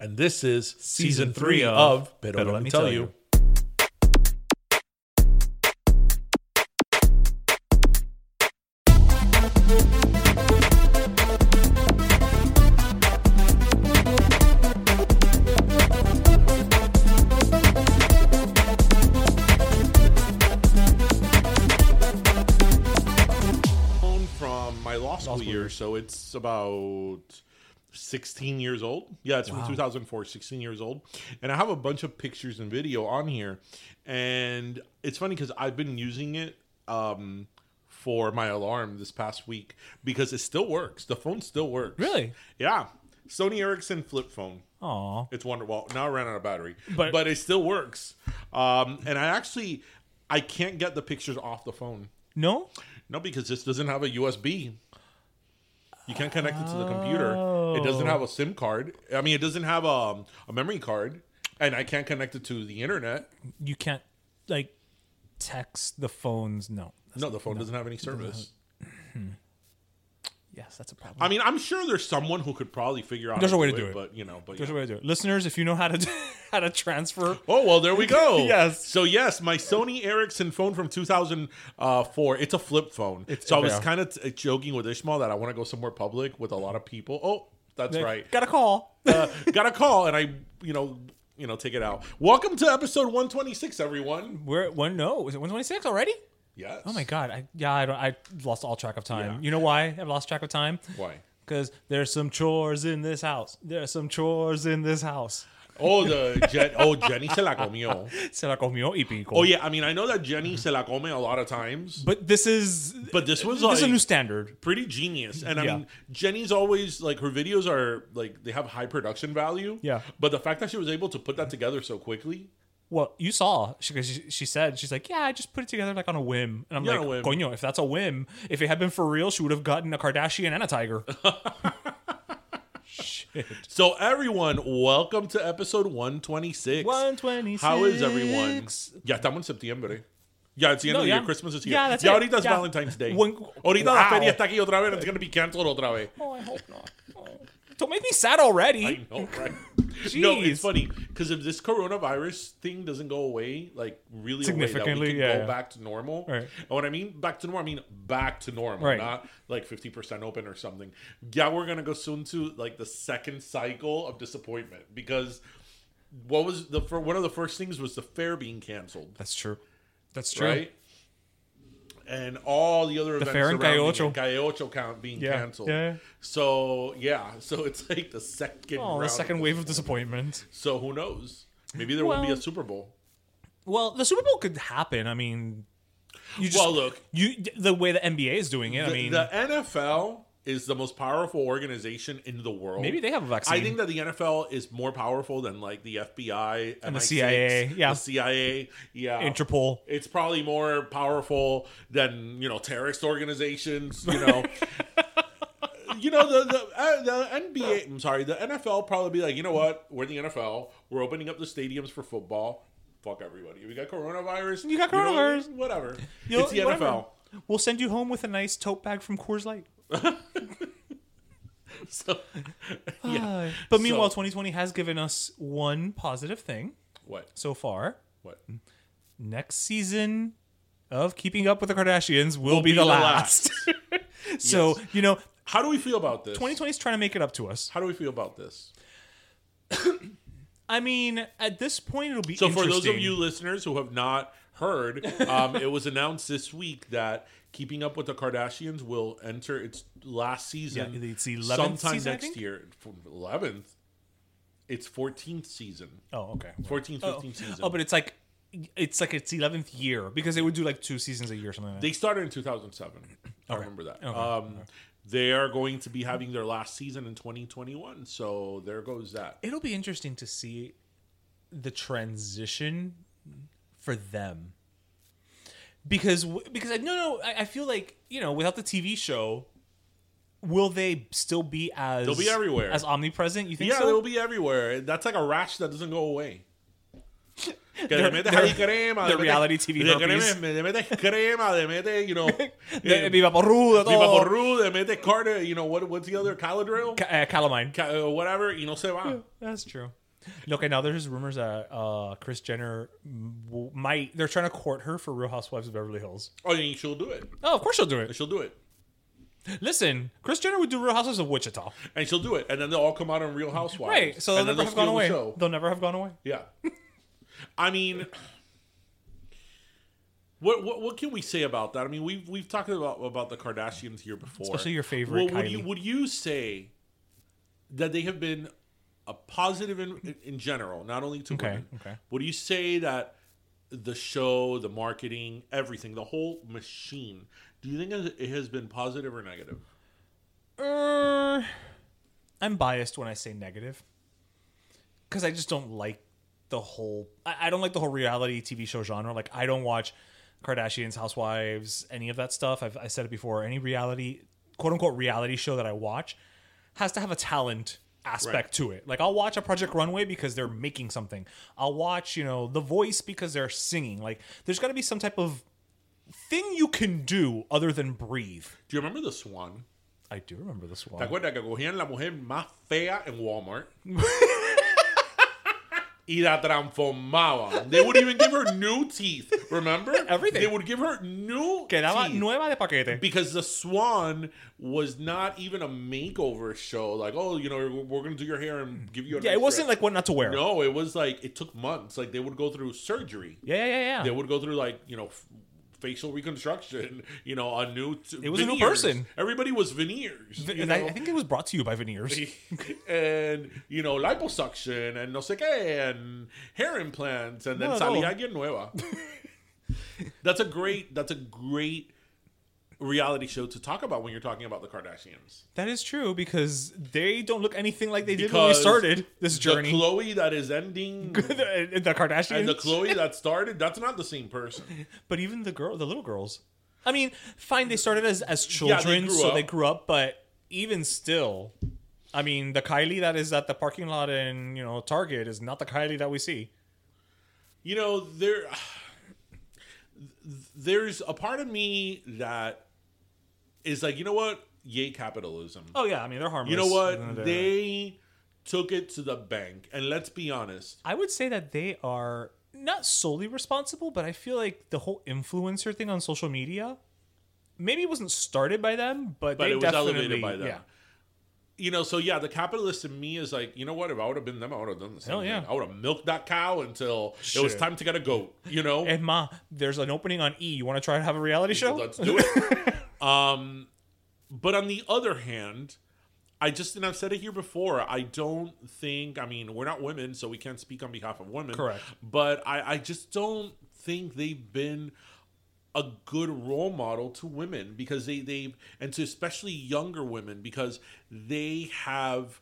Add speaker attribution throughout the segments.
Speaker 1: And this is season,
Speaker 2: Season
Speaker 1: three
Speaker 2: three
Speaker 1: of
Speaker 2: of
Speaker 1: Better, Let, Me Tell, you. From my law school,
Speaker 2: school
Speaker 1: years,
Speaker 2: years.
Speaker 1: so it's about 16 years old. Yeah, it's from 2004, 16 years old. And I have a bunch of pictures and video on here. And it's funny because I've been using it um, for my alarm this past week because it still works. The phone still works.
Speaker 2: Really?
Speaker 1: Yeah. Sony Ericsson flip phone.
Speaker 2: Aw.
Speaker 1: It's wonderful. Now I ran out of battery,
Speaker 2: But-
Speaker 1: but it still works. Um, and I actually I can't get the pictures off the phone.
Speaker 2: No?
Speaker 1: No, because this doesn't have a USB. You can't connect it to the computer. It doesn't have a oh. SIM card. I mean, it doesn't have a, a memory card, and I can't connect it to the internet.
Speaker 2: You can't, like, text the phones. No.
Speaker 1: No, the phone doesn't have any service.
Speaker 2: Yes, that's a problem.
Speaker 1: I mean, I'm sure there's someone who could probably figure out.
Speaker 2: There's a way to do it.
Speaker 1: but you know, but
Speaker 2: There's
Speaker 1: yeah.
Speaker 2: a way to do it. Listeners, if you know how to do, how to transfer,
Speaker 1: Oh well, there we go.
Speaker 2: Yes.
Speaker 1: So yes, my Sony Ericsson phone from 2004. It's a flip phone. so I was
Speaker 2: yeah.
Speaker 1: kind of t- joking with Ishmael that I want to go somewhere public with a lot of people. Oh, that's right.
Speaker 2: got a call.
Speaker 1: uh, got a call and I, you know, you know, take it out. Welcome to episode 126, everyone.
Speaker 2: We're at one. No, is it 126 already?
Speaker 1: Yes.
Speaker 2: Oh my god! I yeah, I don't. I lost all track of time.
Speaker 1: Yeah.
Speaker 2: You know why I've lost track of time?
Speaker 1: Why?
Speaker 2: Because there's some chores in this house. There are some chores in this house.
Speaker 1: Oh, the Jen, oh Jenny se la comió.
Speaker 2: Se la comió y pico.
Speaker 1: Oh yeah, I mean I know that Jenny se la come a lot of times,
Speaker 2: But this is
Speaker 1: but this was
Speaker 2: this
Speaker 1: like
Speaker 2: is a new standard.
Speaker 1: pretty genius. And I
Speaker 2: Yeah.
Speaker 1: mean, Jenny's always like her videos are like they have high production value.
Speaker 2: Yeah.
Speaker 1: But the fact that she was able to put that together so quickly,
Speaker 2: Well, you saw because she, she said she's like, yeah, I just put it together like on a whim, and I'm
Speaker 1: Yeah,
Speaker 2: like,
Speaker 1: a
Speaker 2: coño, if that's a whim, if it had been for real, she would have gotten a Kardashian and a tiger. Shit.
Speaker 1: So everyone, welcome to episode 126.
Speaker 2: 126.
Speaker 1: How is everyone? Ya estamos en septiembre. Ya, it's the end
Speaker 2: No,
Speaker 1: of the
Speaker 2: yeah.
Speaker 1: year. Christmas is here.
Speaker 2: Yeah, that's
Speaker 1: ya
Speaker 2: it.
Speaker 1: ahorita es
Speaker 2: Yeah.
Speaker 1: Valentine's Day.
Speaker 2: When-
Speaker 1: ahorita la feria está aquí otra vez. It's going to be canceled otra vez.
Speaker 2: Oh, I hope not. Oh. Don't make me sad already.
Speaker 1: I know, right? No, it's funny because if this coronavirus thing doesn't go away, like really away, that we
Speaker 2: Significantly,
Speaker 1: can
Speaker 2: yeah,
Speaker 1: go
Speaker 2: yeah.
Speaker 1: back to normal.
Speaker 2: Right.
Speaker 1: And what I mean back to normal, I mean back to normal,
Speaker 2: Right.
Speaker 1: not like fifty percent open or something. Yeah, we're gonna go soon to like the second cycle of disappointment because what was the one of the first things was the fair being canceled,
Speaker 2: That's true. That's true.
Speaker 1: right? And all the other events
Speaker 2: fair in
Speaker 1: surrounding
Speaker 2: Calle Ocho.
Speaker 1: Calle Ocho count being
Speaker 2: Yeah,
Speaker 1: canceled.
Speaker 2: yeah.
Speaker 1: So yeah, so it's like the second
Speaker 2: Oh, the second wave of disappointment.
Speaker 1: So who knows? Maybe there won't be a Super Bowl.
Speaker 2: Well, the Super Bowl could happen. I mean, you just,
Speaker 1: Well, look,
Speaker 2: you the way the NBA is doing it.
Speaker 1: the,
Speaker 2: I mean,
Speaker 1: the NFL is the most powerful organization in the world.
Speaker 2: maybe they have a vaccine.
Speaker 1: I think that the NFL is more powerful than like the FBI
Speaker 2: And the
Speaker 1: MI6,
Speaker 2: CIA, yeah.
Speaker 1: the CIA, yeah,
Speaker 2: Interpol.
Speaker 1: It's probably more powerful than you know terrorist organizations. You know, you know the the uh, the NBA. I'm sorry, the NFL probably be like, you know what? We're the NFL. We're opening up the stadiums for football. Fuck everybody. We got coronavirus.
Speaker 2: You got
Speaker 1: know,
Speaker 2: coronavirus.
Speaker 1: whatever.
Speaker 2: You know,
Speaker 1: it's the
Speaker 2: whatever.
Speaker 1: NFL.
Speaker 2: We'll send you home with a nice tote bag from Coors Light.
Speaker 1: So, yeah.
Speaker 2: But meanwhile,
Speaker 1: So-
Speaker 2: 2020 has given us one positive thing
Speaker 1: What?
Speaker 2: so far.
Speaker 1: What?
Speaker 2: Next season of Keeping Up with the Kardashians will, be, the, last. so, you know,
Speaker 1: How do we feel about this?
Speaker 2: 2020 is trying to make it up to us.
Speaker 1: How do we feel about this?
Speaker 2: I mean, at this point, it'll be
Speaker 1: So, for those of
Speaker 2: interesting.
Speaker 1: you listeners who have not heard, um, it was announced this week that Keeping Up with the Kardashians will enter its last season.
Speaker 2: Yeah, it's 11th
Speaker 1: sometime
Speaker 2: season,
Speaker 1: next year. Eleventh. It's 14th season.
Speaker 2: Oh, okay.
Speaker 1: 14th, 15th season.
Speaker 2: Oh, but it's like it's like its 11th year because they would do like two seasons a year or something like that.
Speaker 1: They started in 2007. I remember that. Um, They are going to be having their last season in 2021. So there goes that.
Speaker 2: It'll be interesting to see the transition for them. Because because I no no I, I feel like you know without the TV show, will they still be as
Speaker 1: They'll be everywhere.
Speaker 2: as omnipresent? You think
Speaker 1: Yeah,
Speaker 2: so?
Speaker 1: they'll be everywhere. That's like a rash that doesn't go away. Que le metes ahí crema, metes-
Speaker 2: reality TV
Speaker 1: le
Speaker 2: herpes.
Speaker 1: crema, le metes crema, le metes, you know,
Speaker 2: De-
Speaker 1: eh,
Speaker 2: Viva Porrudo,
Speaker 1: Viva
Speaker 2: todo.
Speaker 1: Porru, le metes Carter, you know, what, what's the other, Caladryl?
Speaker 2: Ca- uh, Calamine.
Speaker 1: Ca- uh, whatever, y no se va.
Speaker 2: That's true. Okay, now there's rumors that uh, Kris Jenner w- might. They're trying to court her for Real Housewives of Beverly Hills.
Speaker 1: Oh, and she'll do it.
Speaker 2: Oh, of course she'll do it.
Speaker 1: She'll do it.
Speaker 2: Listen, Kris Jenner would do Real Housewives of Wichita.
Speaker 1: And she'll do it. And then they'll all come out on Real Housewives.
Speaker 2: Right, so they'll
Speaker 1: and
Speaker 2: never have gone away.
Speaker 1: show.
Speaker 2: They'll never have gone away.
Speaker 1: Yeah. I mean, what, what what can we say about that? I mean, we've we've talked about about the Kardashians here before,
Speaker 2: Especially your favorite,
Speaker 1: Well, would you would you say that they have been a positive in in general, not only to
Speaker 2: Okay,
Speaker 1: women?
Speaker 2: okay.
Speaker 1: Would you say that the show, the marketing, everything, the whole machine? Do you think it has been positive or negative?
Speaker 2: Uh, I'm biased when I say negative because I just don't like the whole. I, I don't like the whole reality TV show genre. Like I don't watch Kardashians, Housewives, any of that stuff. I've I said it before. Any reality, quote unquote, reality show that I watch has to have a talent aspect
Speaker 1: Right.
Speaker 2: to it. Like I'll watch a Project Runway because they're making something. I'll watch you know The Voice because they're singing. Like there's got to be some type of thing you can do other than breathe.
Speaker 1: Do you remember the Swan?
Speaker 2: I do remember this
Speaker 1: ¿Te
Speaker 2: one.
Speaker 1: acuerdas que cogían la mujer más fea en Walmart? y la transformaban. They would even give her new teeth. Remember?
Speaker 2: Everything.
Speaker 1: They would give her new
Speaker 2: Quedaba
Speaker 1: teeth.
Speaker 2: nueva de paquete.
Speaker 1: Because the Swan was not even a makeover show. Like, oh, you know, we're, going to do your hair and give you a
Speaker 2: Yeah, it wasn't like what not to wear.
Speaker 1: No, it was like, it took months. Like, they would go through surgery.
Speaker 2: Yeah, yeah, yeah.
Speaker 1: They would go through, like, you know, facial reconstruction, you know, a new. T-
Speaker 2: It was a new person.
Speaker 1: Everybody was veneers.
Speaker 2: And I. I think it was brought to you by Veneers.
Speaker 1: and you know liposuction and no sé qué and hair implants and then
Speaker 2: No,
Speaker 1: salía
Speaker 2: no.
Speaker 1: alguien nueva. that's a great that's a great reality show to talk about when you're talking about the Kardashians.
Speaker 2: that is true because they don't look anything like they did when we
Speaker 1: Because
Speaker 2: started this journey.
Speaker 1: The Khloe that is ending
Speaker 2: the, the Kardashians.
Speaker 1: and the Khloe that started, that's not the same person.
Speaker 2: but even the girl, the little girls. I mean, fine, they started as as children,
Speaker 1: grew
Speaker 2: so
Speaker 1: up.
Speaker 2: they grew up. But even still, I mean, the Kylie that is at the parking lot in you know Target is not the Kylie that we see.
Speaker 1: You know, there there's a part of me that is like, you know what? Yay capitalism.
Speaker 2: Oh yeah, I mean they're harmless.
Speaker 1: You know what? They took it to the bank. And let's be honest,
Speaker 2: I would say that they are not solely responsible, but I feel like the whole influencer thing on social media maybe it wasn't started by them, but,
Speaker 1: but
Speaker 2: they
Speaker 1: it was
Speaker 2: definitely
Speaker 1: elevated by them.
Speaker 2: Yeah.
Speaker 1: You know, so yeah, the capitalist in me is like, you know what? If I would have been them, I would have done the same
Speaker 2: Hell yeah.
Speaker 1: thing. I would have milked that cow until it was time to get a goat. You know,
Speaker 2: And ma, there's an opening on E. You want to try to have a reality show?
Speaker 1: Let's do it. um, but on the other hand, I just and I've said it here before. I don't think. I mean, we're not women, so we can't speak on behalf of women.
Speaker 2: Correct.
Speaker 1: But I, I just don't think they've been a good role model to women because they they've and to especially younger women because they have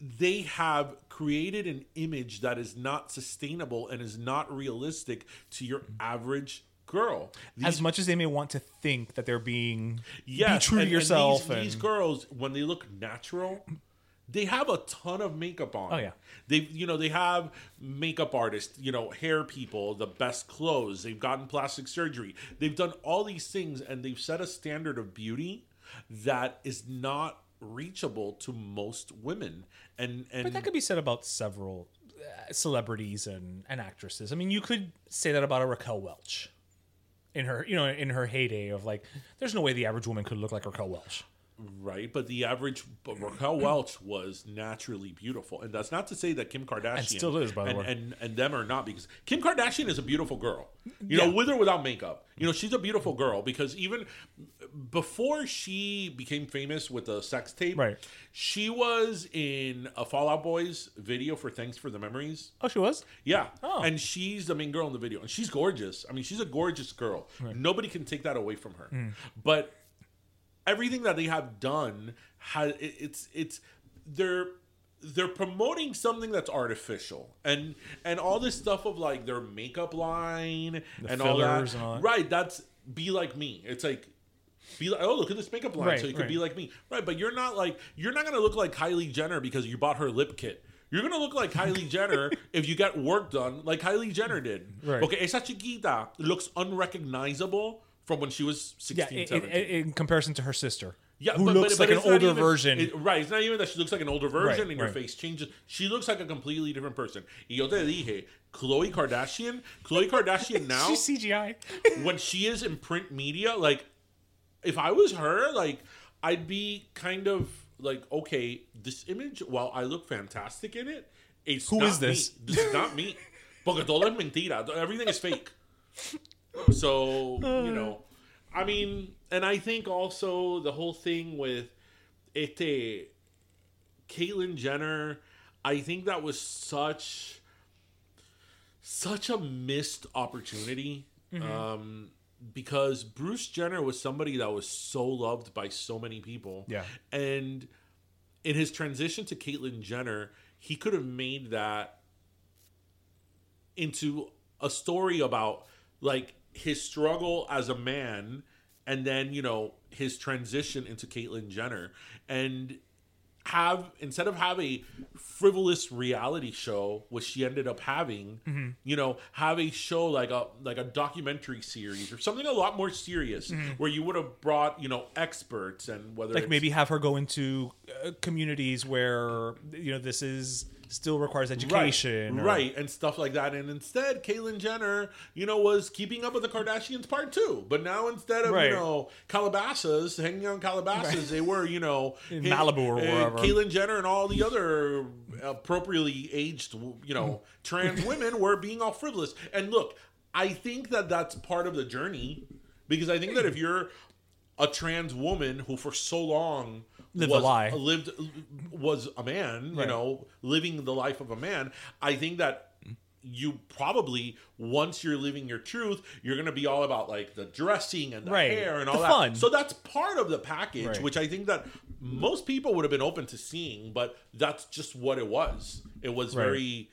Speaker 1: they have created an image that is not sustainable and is not realistic to your mm-hmm. average girl. These
Speaker 2: as much as they may want to think that they're being
Speaker 1: Yes,
Speaker 2: be true
Speaker 1: and-
Speaker 2: to
Speaker 1: and
Speaker 2: yourself.
Speaker 1: these,
Speaker 2: And,
Speaker 1: these girls, when they look natural, they have a ton of makeup on.
Speaker 2: Oh, yeah.
Speaker 1: they you know they have makeup artists, you know, hair people, the best clothes. They've gotten plastic surgery. They've done all these things, and they've set a standard of beauty that is not reachable to most women. And and
Speaker 2: but that could be said about several uh, celebrities and, and actresses. I mean, you could say that about a Raquel Welch in her, you know, in her heyday of like, there's no way the average woman could look like Raquel Welch.
Speaker 1: Right, but the average but Raquel Welch was naturally beautiful, and that's not to say that Kim Kardashian
Speaker 2: still is, by the
Speaker 1: and,
Speaker 2: way.
Speaker 1: and and them are not because Kim Kardashian is a beautiful girl. You know, with or without makeup, you know, she's a beautiful girl because even before she became famous with the sex tape,
Speaker 2: Right.
Speaker 1: She was in a Fall Out Boys video for "Thanks for the Memories."
Speaker 2: Oh, she was?
Speaker 1: Yeah.
Speaker 2: Oh.
Speaker 1: And she's the main girl in the video. And she's gorgeous. I mean, she's a gorgeous girl. Nobody can take that away from her.
Speaker 2: Mm.
Speaker 1: But everything that they have done has it, it's it's they're they're promoting something that's artificial and and all this stuff of like their makeup line and all that.
Speaker 2: and.
Speaker 1: Right, that's be like me. It's like be like, oh, look at this makeup line.
Speaker 2: Right,
Speaker 1: so you could
Speaker 2: right.
Speaker 1: be like me. Right, but you're not like you're not gonna look like Kylie Jenner because you bought her lip kit. You're gonna look like Kylie Jenner if you get work done like Kylie Jenner did.
Speaker 2: Right.
Speaker 1: Okay, esa chiquita looks unrecognizable from when she was 16,
Speaker 2: Yeah, in,
Speaker 1: 17.
Speaker 2: in, in comparison to her sister.
Speaker 1: Yeah,
Speaker 2: who
Speaker 1: but-
Speaker 2: looks
Speaker 1: but- but
Speaker 2: like an older
Speaker 1: even-
Speaker 2: version.
Speaker 1: it- right, it's not even that she looks like an older version
Speaker 2: Right,
Speaker 1: and your
Speaker 2: right.
Speaker 1: face changes. She looks like a completely different person. Y yo te dije, Khloe Kardashian, Khloe Kardashian now,
Speaker 2: She's CGI.
Speaker 1: when she is in print media, like, if I was her, like, I'd be kind of like, okay, this image, while I look fantastic in it, it's
Speaker 2: Who is this?
Speaker 1: Me. This is not me. Porque todo es mentira. Everything is fake. So, you know, I mean, and I think also the whole thing with este Caitlyn Jenner, I think that was such such a missed opportunity. Um because Bruce Jenner was somebody that was so loved by so many people.
Speaker 2: Yeah.
Speaker 1: And in his transition to Caitlyn Jenner, he could have made that into a story about like his struggle as a man and then, you know, his transition into Caitlyn Jenner and have instead of have a frivolous reality show which she ended up having
Speaker 2: Mm-hmm.
Speaker 1: you know have a show like a like a documentary series or something a lot more serious where you would have brought you know experts and whether
Speaker 2: Mm-hmm. like maybe have her go into uh, communities where you know this is still requires education
Speaker 1: Right,
Speaker 2: or-
Speaker 1: right, and stuff like that. And instead, Caitlyn Jenner, you know, was keeping up with the Kardashians part two. But now instead of
Speaker 2: Right.
Speaker 1: you know Calabasas hanging on Calabasas, they were you know
Speaker 2: In Malibu or wherever.
Speaker 1: Caitlyn Jenner and all the other appropriately aged you know trans women were being all frivolous. And look, I think that that's part of the journey because I think that if you're a trans woman who for so long
Speaker 2: Lived a lie.
Speaker 1: lived was a man, you know, living the life of a man. I think that you probably once you're living your truth, you're gonna be all about like the dressing and the
Speaker 2: Right.
Speaker 1: hair and all
Speaker 2: The
Speaker 1: that.
Speaker 2: fun.
Speaker 1: So that's part of the package,
Speaker 2: Right.
Speaker 1: which I think that most people would have been open to seeing, but that's just what it was. It was
Speaker 2: Right.
Speaker 1: very.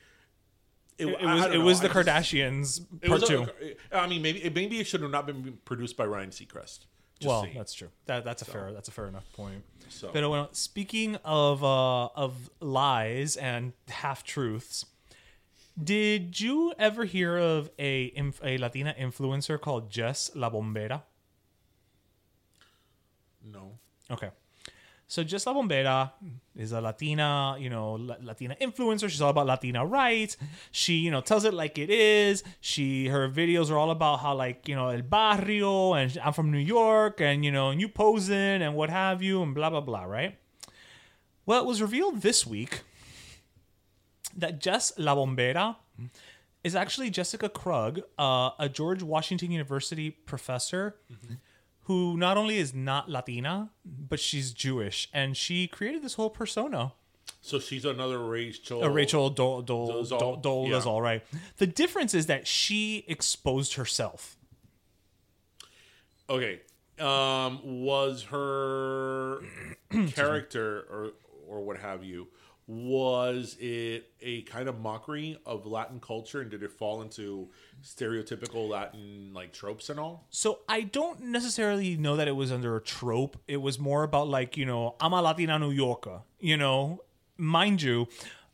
Speaker 2: it, it was it
Speaker 1: know,
Speaker 2: was
Speaker 1: I
Speaker 2: the
Speaker 1: just-
Speaker 2: Kardashians part
Speaker 1: was
Speaker 2: two.
Speaker 1: A, I mean, maybe it, maybe it should have not been produced by Ryan Seacrest.
Speaker 2: Well,
Speaker 1: saying.
Speaker 2: that's true. That that's a fair that's a fair enough point.
Speaker 1: So-
Speaker 2: But uh, speaking of uh, of lies and half truths, did you ever hear of a a Latina influencer called Jess La Bombera?
Speaker 1: no.
Speaker 2: Okay. So Jess La Bombera is a Latina, you know, La- Latina influencer. She's all about Latina rights. She, you know, tells it like it is. She her videos are all about how like, you know, el barrio and I'm from New York and you know, you posing and what have you and blah blah blah, right? Well, it was revealed this week that Jess La Bombera is actually Jessica Krug, uh, a George Washington University professor who not only is not Latina, but she's Jewish. And she created this whole persona.
Speaker 1: So she's another Rachel.
Speaker 2: Uh, Rachel Dole, Dole. Dole, Dole is
Speaker 1: Yeah.
Speaker 2: all right. The difference is that she exposed herself.
Speaker 1: Okay. Um, was her character or or what have you? Was it a kind of mockery of Latin culture, and did it fall into stereotypical Latin like tropes and all?
Speaker 2: So I don't necessarily know that it was under a trope. It was more about like, you know, I'm a Latina New Yorker, you know, mind you.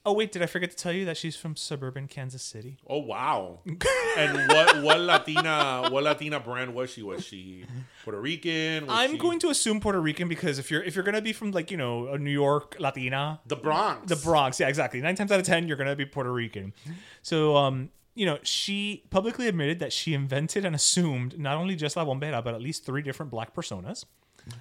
Speaker 2: Oh wait, did I forget to tell you that she's from suburban Kansas City?
Speaker 1: Oh wow! and what what Latina what Latina brand was she? Was she Puerto Rican? Was
Speaker 2: I'm
Speaker 1: she-
Speaker 2: going to assume Puerto Rican because if you're if you're gonna be from like you know a New York Latina,
Speaker 1: the Bronx.
Speaker 2: the Bronx, yeah, exactly. Nine times out of ten, you're gonna be Puerto Rican. So, um, you know, she publicly admitted that she invented and assumed not only Jess La Bombera, but at least three different black personas.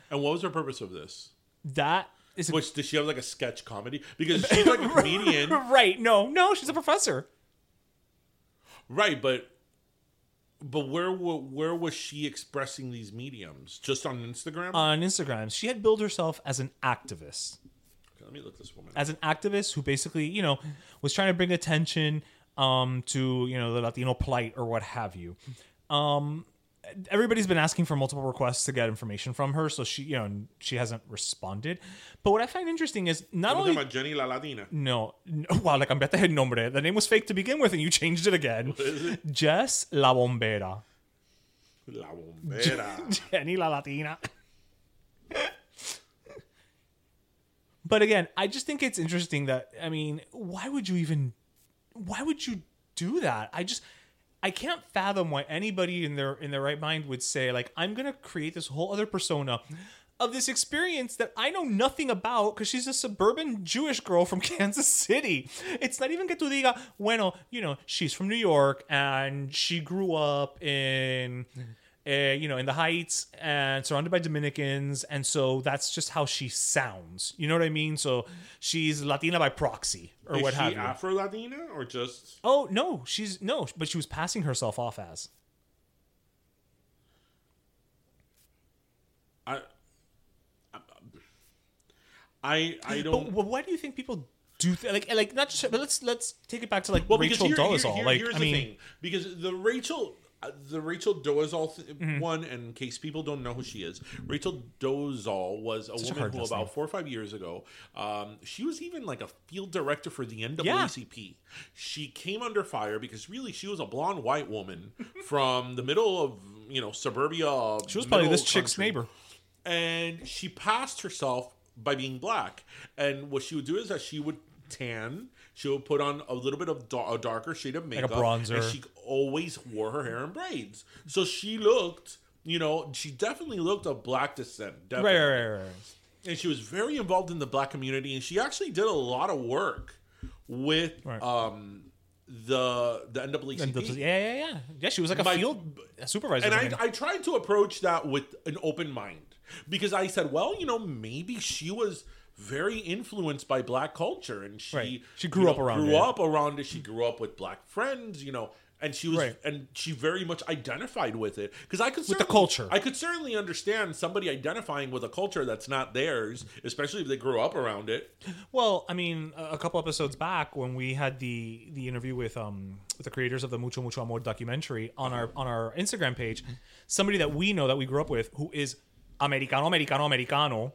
Speaker 1: And what was her purpose of this?
Speaker 2: That is
Speaker 1: Which does she have like a sketch comedy? Because she's like a comedian,
Speaker 2: right. No, no, she's a professor.
Speaker 1: right? But but where wa- where was she expressing these mediums? Just on Instagram?
Speaker 2: on Instagram. She had billed herself as an activist,
Speaker 1: Okay, let me look this woman. up.
Speaker 2: as an activist who basically, you know, was trying to bring attention um, to you know the Latino plight or what have you. Um, everybody's been asking for multiple requests to get information from her, so she, you know, she hasn't responded. But what I find interesting is not
Speaker 1: I'm
Speaker 2: only
Speaker 1: about Jenny La Latina.
Speaker 2: no, no wow, like I'm bet the nombre. The name was fake to begin with, and you changed it again. Jess La Bombera,
Speaker 1: La Bombera.
Speaker 2: Jenny La Latina. but again, I just think it's interesting that I mean, why would you even why would you do that? I just I can't fathom why anybody in their in their right mind would say like I'm to create this whole other persona of this experience that I know nothing about because she's a suburban Jewish girl from Kansas City. It's not even que tu diga, bueno, you know, she's from New York and she grew up in uh, you know, in the Heights and surrounded by Dominicans, and so that's just how she sounds. You know what I mean? So she's Latina by proxy, or
Speaker 1: Is
Speaker 2: what have you.
Speaker 1: Afro Latina or just?
Speaker 2: Oh no, she's no, but she was passing herself off as.
Speaker 1: I. I I don't.
Speaker 2: wh- why do you think people do th- like like not just? But let's let's take it back to like
Speaker 1: Well,
Speaker 2: Rachel
Speaker 1: here,
Speaker 2: Dolezal.
Speaker 1: here-
Speaker 2: like
Speaker 1: here's
Speaker 2: I
Speaker 1: the
Speaker 2: mean,
Speaker 1: thing, because the Rachel, the Rachel Dolezal th-
Speaker 2: Mm-hmm.
Speaker 1: one, and in case people don't know who she is, Rachel Dolezal was a
Speaker 2: a
Speaker 1: woman
Speaker 2: hard
Speaker 1: who about
Speaker 2: name.
Speaker 1: four or five years ago, um, she was even like a field director for the NAACP. She came under fire because really she was a blonde white woman from the middle of you know suburbia.
Speaker 2: She was probably this chick's neighbor.
Speaker 1: and she passed herself by being black. And what she would do is that she would tan. She would put on a little bit of da- a darker shade of makeup,
Speaker 2: bronzer.
Speaker 1: and she always wore her hair in braids. So she looked, you know, she definitely looked of black descent. Definitely.
Speaker 2: right, right, right, right.
Speaker 1: And she was very involved in the black community, and she actually did a lot of work with
Speaker 2: Right.
Speaker 1: um the the NAACP.
Speaker 2: Yeah, yeah, yeah. Yeah, she was like a
Speaker 1: My-
Speaker 2: field supervisor.
Speaker 1: And I. I tried to approach that with an open mind because I said, well, you know, maybe she was very influenced by black culture and she
Speaker 2: Right. She grew up
Speaker 1: know,
Speaker 2: around
Speaker 1: grew
Speaker 2: it.
Speaker 1: up around it. She grew up with black friends, you know, and she was
Speaker 2: Right.
Speaker 1: and she very much identified with it because I could
Speaker 2: With the culture.
Speaker 1: I could certainly understand somebody identifying with a culture that's not theirs, especially if they grew up around it.
Speaker 2: Well, I mean, a a couple episodes back when we had the the interview with um with the creators of the Mucho Mucho Amor documentary on our on our Instagram page, somebody that we know that we grew up with who is Americano Americano Americano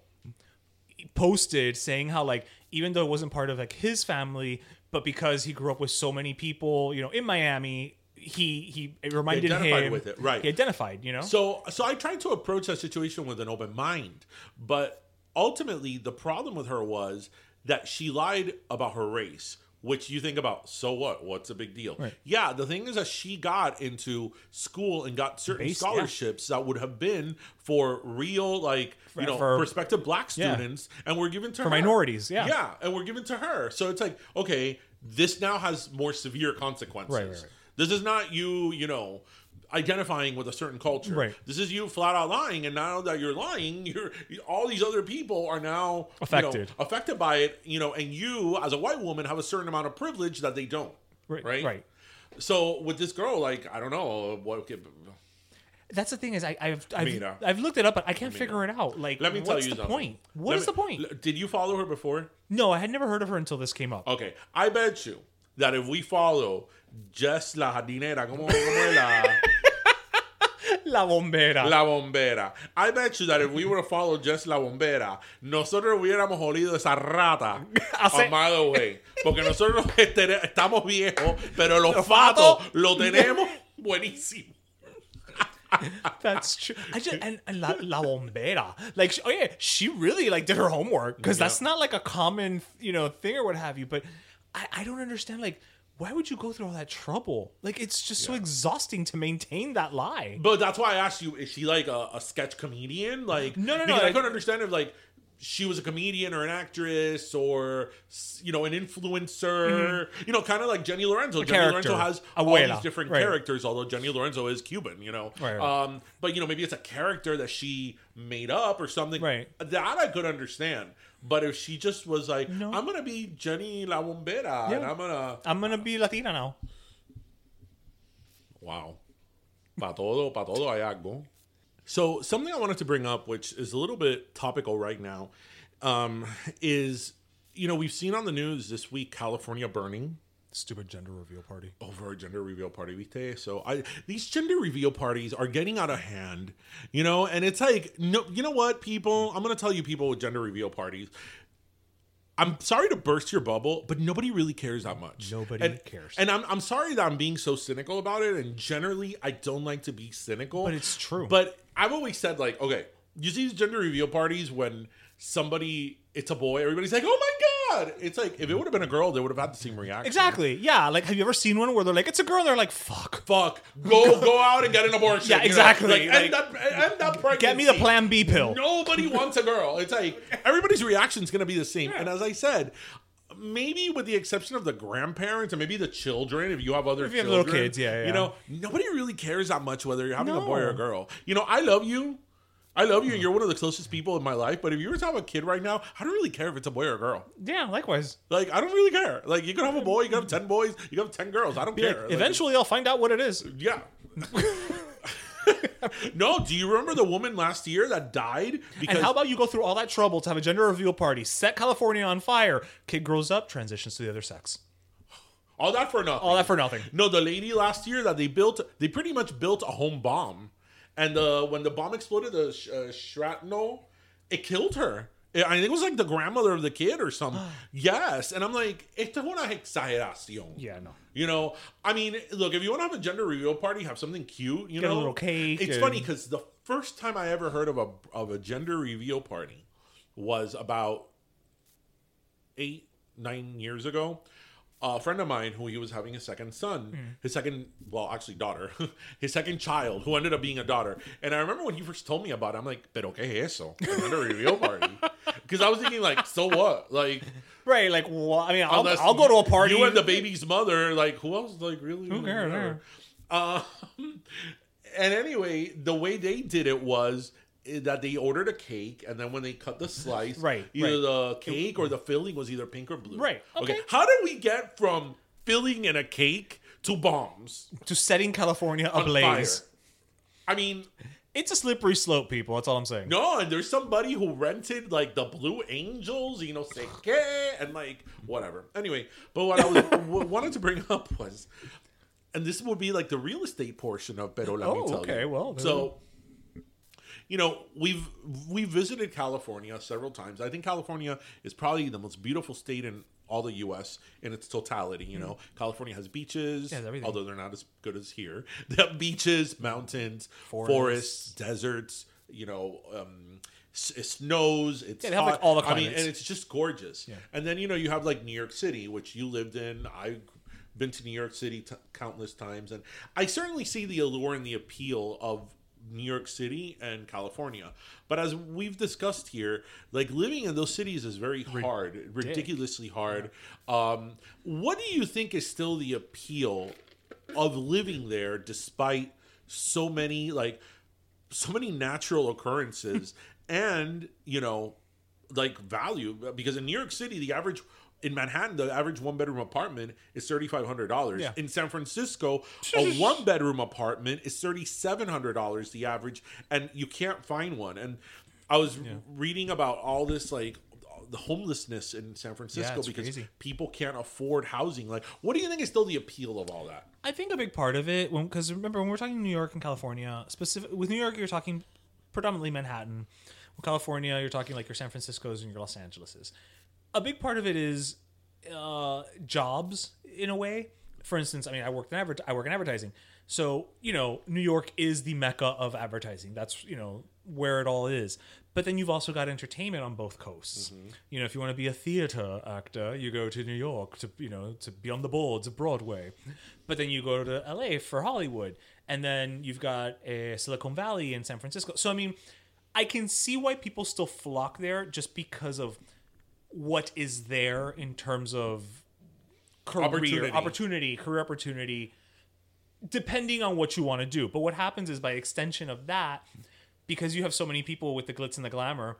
Speaker 2: posted saying how like even though it wasn't part of like his family, but because he grew up with so many people, you know, in Miami, he he it reminded
Speaker 1: identified
Speaker 2: him
Speaker 1: with it, right.
Speaker 2: He identified, you know.
Speaker 1: So so I tried to approach that situation with an open mind, but ultimately the problem with her was that she lied about her race, which you think about, so what? What's a big deal?
Speaker 2: Right.
Speaker 1: Yeah, the thing is that she got into school and got certain
Speaker 2: Base- yeah.
Speaker 1: scholarships that would have been for real, like you know,
Speaker 2: for-
Speaker 1: prospective black
Speaker 2: Yeah.
Speaker 1: students, and were given to
Speaker 2: For
Speaker 1: her.
Speaker 2: minorities, yeah.
Speaker 1: yeah, and we're given to her. So it's like, okay, this now has more severe consequences.
Speaker 2: Right, right.
Speaker 1: This is not you, you know, identifying with a certain culture.
Speaker 2: Right.
Speaker 1: This is you flat out lying, and now that you're lying, you're all these other people are now you know,
Speaker 2: Affected.
Speaker 1: affected by it. You know, and you as a white woman have a certain amount of privilege that they don't.
Speaker 2: Right,
Speaker 1: Right.
Speaker 2: right.
Speaker 1: So with this girl, like I don't know what.
Speaker 2: That's the thing is I, I've I've,
Speaker 1: Mira.
Speaker 2: Uh, I've looked it up, but I can't figure it out. Like,
Speaker 1: Let me
Speaker 2: what's
Speaker 1: tell you
Speaker 2: the
Speaker 1: something.
Speaker 2: point? What
Speaker 1: Let
Speaker 2: is
Speaker 1: me-
Speaker 2: the point?
Speaker 1: Did you follow her before?
Speaker 2: No, I had never heard of her until this came up.
Speaker 1: Okay, I bet you that if we follow just la jardinera, como, como es la,
Speaker 2: La bombera.
Speaker 1: la bombera, I bet you that if we were to follow just la bombera, nosotros hubiéramos olido esa rata
Speaker 2: Hace-
Speaker 1: a mile away. Porque nosotros estamos viejos, pero fatos
Speaker 2: fatos-
Speaker 1: lo tenemos buenísimo.
Speaker 2: That's true. I just and, and la, la bombera, like, she- oh yeah, she really like did her homework because that's not like a common you know thing or what have you. But I, I don't understand like why would you go through all that trouble? Like it's just so exhausting to maintain that lie.
Speaker 1: But that's why I asked you: Is she like a, a sketch comedian? Like,
Speaker 2: No, no, no,
Speaker 1: because I couldn't understand if like she was a comedian or an actress or s- you know an influencer. You know, kind of like Jenny Lorenzo. Jenny
Speaker 2: Mm-hmm. character.
Speaker 1: Lorenzo has all
Speaker 2: Abuela.
Speaker 1: these different
Speaker 2: Right.
Speaker 1: characters. Although Jenny Lorenzo is Cuban, you know.
Speaker 2: Right, right.
Speaker 1: Um, but you know, maybe it's a character that she made up or something.
Speaker 2: Right.
Speaker 1: That I could understand. But if she just was like,
Speaker 2: No.
Speaker 1: I'm gonna be Jenny La Bombera, and I'm gonna
Speaker 2: I'm gonna be Latina now.
Speaker 1: Wow. Pa todo, pa todo hay algo. So something I wanted to bring up, which is a little bit topical right now, um, is you know we've seen on the news this week California burning
Speaker 2: Stupid gender reveal party.
Speaker 1: Oh, over a gender reveal party. ¿viste? So I these gender reveal parties are getting out of hand, you know, and it's like no, you know what, people. I'm gonna tell you, people with gender reveal parties. I'm sorry to burst your bubble, but nobody really cares that much.
Speaker 2: Nobody
Speaker 1: And-
Speaker 2: cares.
Speaker 1: And I'm, I'm sorry that I'm being so cynical about it. And generally, I don't like to be cynical.
Speaker 2: But it's true.
Speaker 1: But I've always said, like, okay, you see these gender reveal parties when somebody, it's a boy, everybody's like, oh my God. It's like, if it would have been a girl, they would have had the same reaction.
Speaker 2: Exactly. Yeah. Like, have you ever seen one where they're like, it's a girl, and they're like, fuck.
Speaker 1: Fuck. Go go out and get an abortion.
Speaker 2: Yeah, exactly.
Speaker 1: Like,
Speaker 2: Like,
Speaker 1: end, that, end that pregnancy.
Speaker 2: Get me the Plan B pill.
Speaker 1: Nobody wants a girl. It's like everybody's reaction is going to be the same. And as I said, maybe with the exception of the grandparents and maybe the children, if you have other
Speaker 2: If you have little kids, yeah, yeah.
Speaker 1: you know, nobody really cares that much whether you're having a boy or a girl. You know, I love you. I love you, and you're one of the closest people in my life. But if you were to have a kid right now, I don't really care if it's a boy or a girl.
Speaker 2: Yeah. Likewise.
Speaker 1: Like, I don't really care. Like, you can have a boy, you can have ten boys, you can have ten girls. I don't
Speaker 2: Be
Speaker 1: care.
Speaker 2: like,
Speaker 1: Like,
Speaker 2: eventually, I'll find out what it is.
Speaker 1: yeah. no, do you remember the woman last year that died because
Speaker 2: And how about you go through all that trouble to have a gender reveal party, set California on fire, kid grows up, transitions to the other sex.
Speaker 1: all that for nothing?
Speaker 2: All that for nothing.
Speaker 1: No, the lady last year that they built, they pretty much built a home bomb, and uh, when the bomb exploded, the sh- uh, shrapnel, it killed her. I think it was like the grandmother of the kid or something. yes, and I'm like, esto es una exageración.
Speaker 2: Yeah, no.
Speaker 1: You know, I mean, look, if you want to have a gender reveal party, have something cute. You
Speaker 2: Get a little cake
Speaker 1: It's
Speaker 2: and-
Speaker 1: funny because the first time I ever heard of a of a gender reveal party was about eight nine years ago. A friend of mine who he was having a second son,
Speaker 2: Hmm.
Speaker 1: his second, well, actually daughter, his second child, who ended up being a daughter. And I remember when he first told me about it, I'm like, "Pero qué es eso? A reveal party?" Because I was thinking, like, so what? Like,
Speaker 2: Right, like, well, I mean, I'll, I'll go to a party.
Speaker 1: You and the baby's mother, like, who else? Like, really?
Speaker 2: Who cares?
Speaker 1: Um, and anyway, the way they did it was Eh, that they ordered a cake, and then when they cut the slice,
Speaker 2: Right,
Speaker 1: either
Speaker 2: right.
Speaker 1: the cake or the filling was either pink or blue.
Speaker 2: Right, okay.
Speaker 1: How did we get from filling in a cake to bombs
Speaker 2: to setting California ablaze.
Speaker 1: I mean,
Speaker 2: It's a slippery slope, people. That's all I'm saying.
Speaker 1: no, and there's somebody who rented like the Blue Angels, you know, say and like whatever. Anyway, but what I was w- wanted to bring up was, and this would be like the real estate portion of Pero let me
Speaker 2: Oh, okay, well,
Speaker 1: so. You know, we've we visited California several times. I think California is probably the most beautiful state in all the U.S. in its totality. You know, California has beaches.
Speaker 2: Yeah,
Speaker 1: although they're not as good as here. They have beaches, mountains,
Speaker 2: Forests.
Speaker 1: forests, deserts, you know, um, it snows. It's
Speaker 2: Yeah, like,
Speaker 1: hot.
Speaker 2: all the
Speaker 1: I mean, and it's just gorgeous. Yeah. And then you know you have like New York City, which you lived in. I've been to New York City t- countless times, and I certainly see the allure and the appeal of New York City and California. But as we've discussed here, like living in those cities is very hard, ridiculously hard. Um, what do you think is still the appeal of living there, despite so many like so many natural occurrences and you know like value because in New York City the average in Manhattan the average one bedroom apartment is thirty five hundred dollars.
Speaker 2: Yeah.
Speaker 1: In San Francisco, a one bedroom apartment is thirty seven hundred dollars the average, and you can't find one. And I was reading about all this like the homelessness in San Francisco
Speaker 2: it's
Speaker 1: because
Speaker 2: crazy.
Speaker 1: people can't afford housing. Like, what do you think is still the appeal of all that?
Speaker 2: I think a big part of it, because remember when we're talking New York and California, specific with New York, you're talking predominantly Manhattan. With California, you're talking like your San Francisco's and your Los Angeleses. A big part of it is uh, jobs in a way. For instance, I mean, I work in adver- I work in advertising, so you know, New York is the mecca of advertising. That's you know where it all is. But then you've also got entertainment on both coasts. You know, if you want to be a theater actor, you go to New York to you know to be on the boards of Broadway. But then you go to LA for Hollywood, and then you've got a Silicon Valley in San Francisco. So I mean, I can see why people still flock there just because of what is there in terms of career
Speaker 1: Opportunity.
Speaker 2: opportunity, career opportunity, depending on what you want to do. But what happens is by extension of that, because you have so many people with the glitz and the glamour,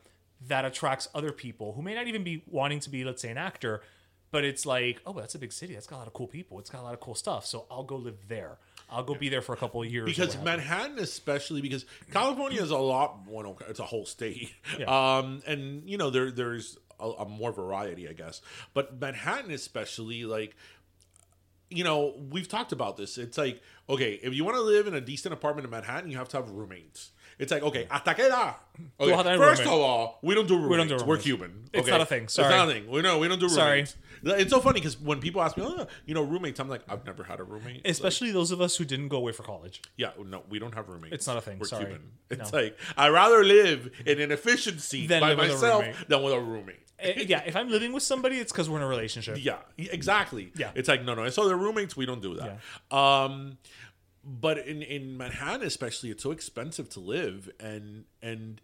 Speaker 2: that attracts other people who may not even be wanting to be, let's say, an actor, but it's like, oh, that's a big city. That's got a lot of cool people. It's got a lot of cool stuff. So I'll go live there. I'll go be there for a couple of years.
Speaker 1: because
Speaker 2: what have you.
Speaker 1: Manhattan, especially because California is a lot. Well, it's a whole state,
Speaker 2: Yeah.
Speaker 1: um, and you know there there's a, a more variety, I guess. But Manhattan, especially, like you know, we've talked about this. It's like okay, if you want to live in a decent apartment in Manhattan, you have to have roommates. It's like okay, mm. hasta que edad? Okay,
Speaker 2: have to have
Speaker 1: first
Speaker 2: roommate.
Speaker 1: of all, we don't do roommates.
Speaker 2: don't do
Speaker 1: We're
Speaker 2: roommates.
Speaker 1: Cuban.
Speaker 2: It's not a thing.
Speaker 1: It's
Speaker 2: Sorry.
Speaker 1: not a thing. We know we don't do
Speaker 2: Sorry.
Speaker 1: roommates. It's so funny because when people ask me, oh, you know, roommates, I'm like, I've never had a roommate. Like,
Speaker 2: especially those of us who didn't go away for college.
Speaker 1: yeah, no, we don't have roommates.
Speaker 2: It's not a thing,
Speaker 1: We're
Speaker 2: sorry.
Speaker 1: Cuban. It's
Speaker 2: No.
Speaker 1: like I'd rather live in an efficiency by myself than with a roommate.
Speaker 2: Eh, yeah, if I'm living with somebody, it's because we're in a relationship.
Speaker 1: Yeah, exactly.
Speaker 2: Yeah.
Speaker 1: it's like no, no. So the roommates, we don't do that. Um, but in in Manhattan, especially, it's so expensive to live, and and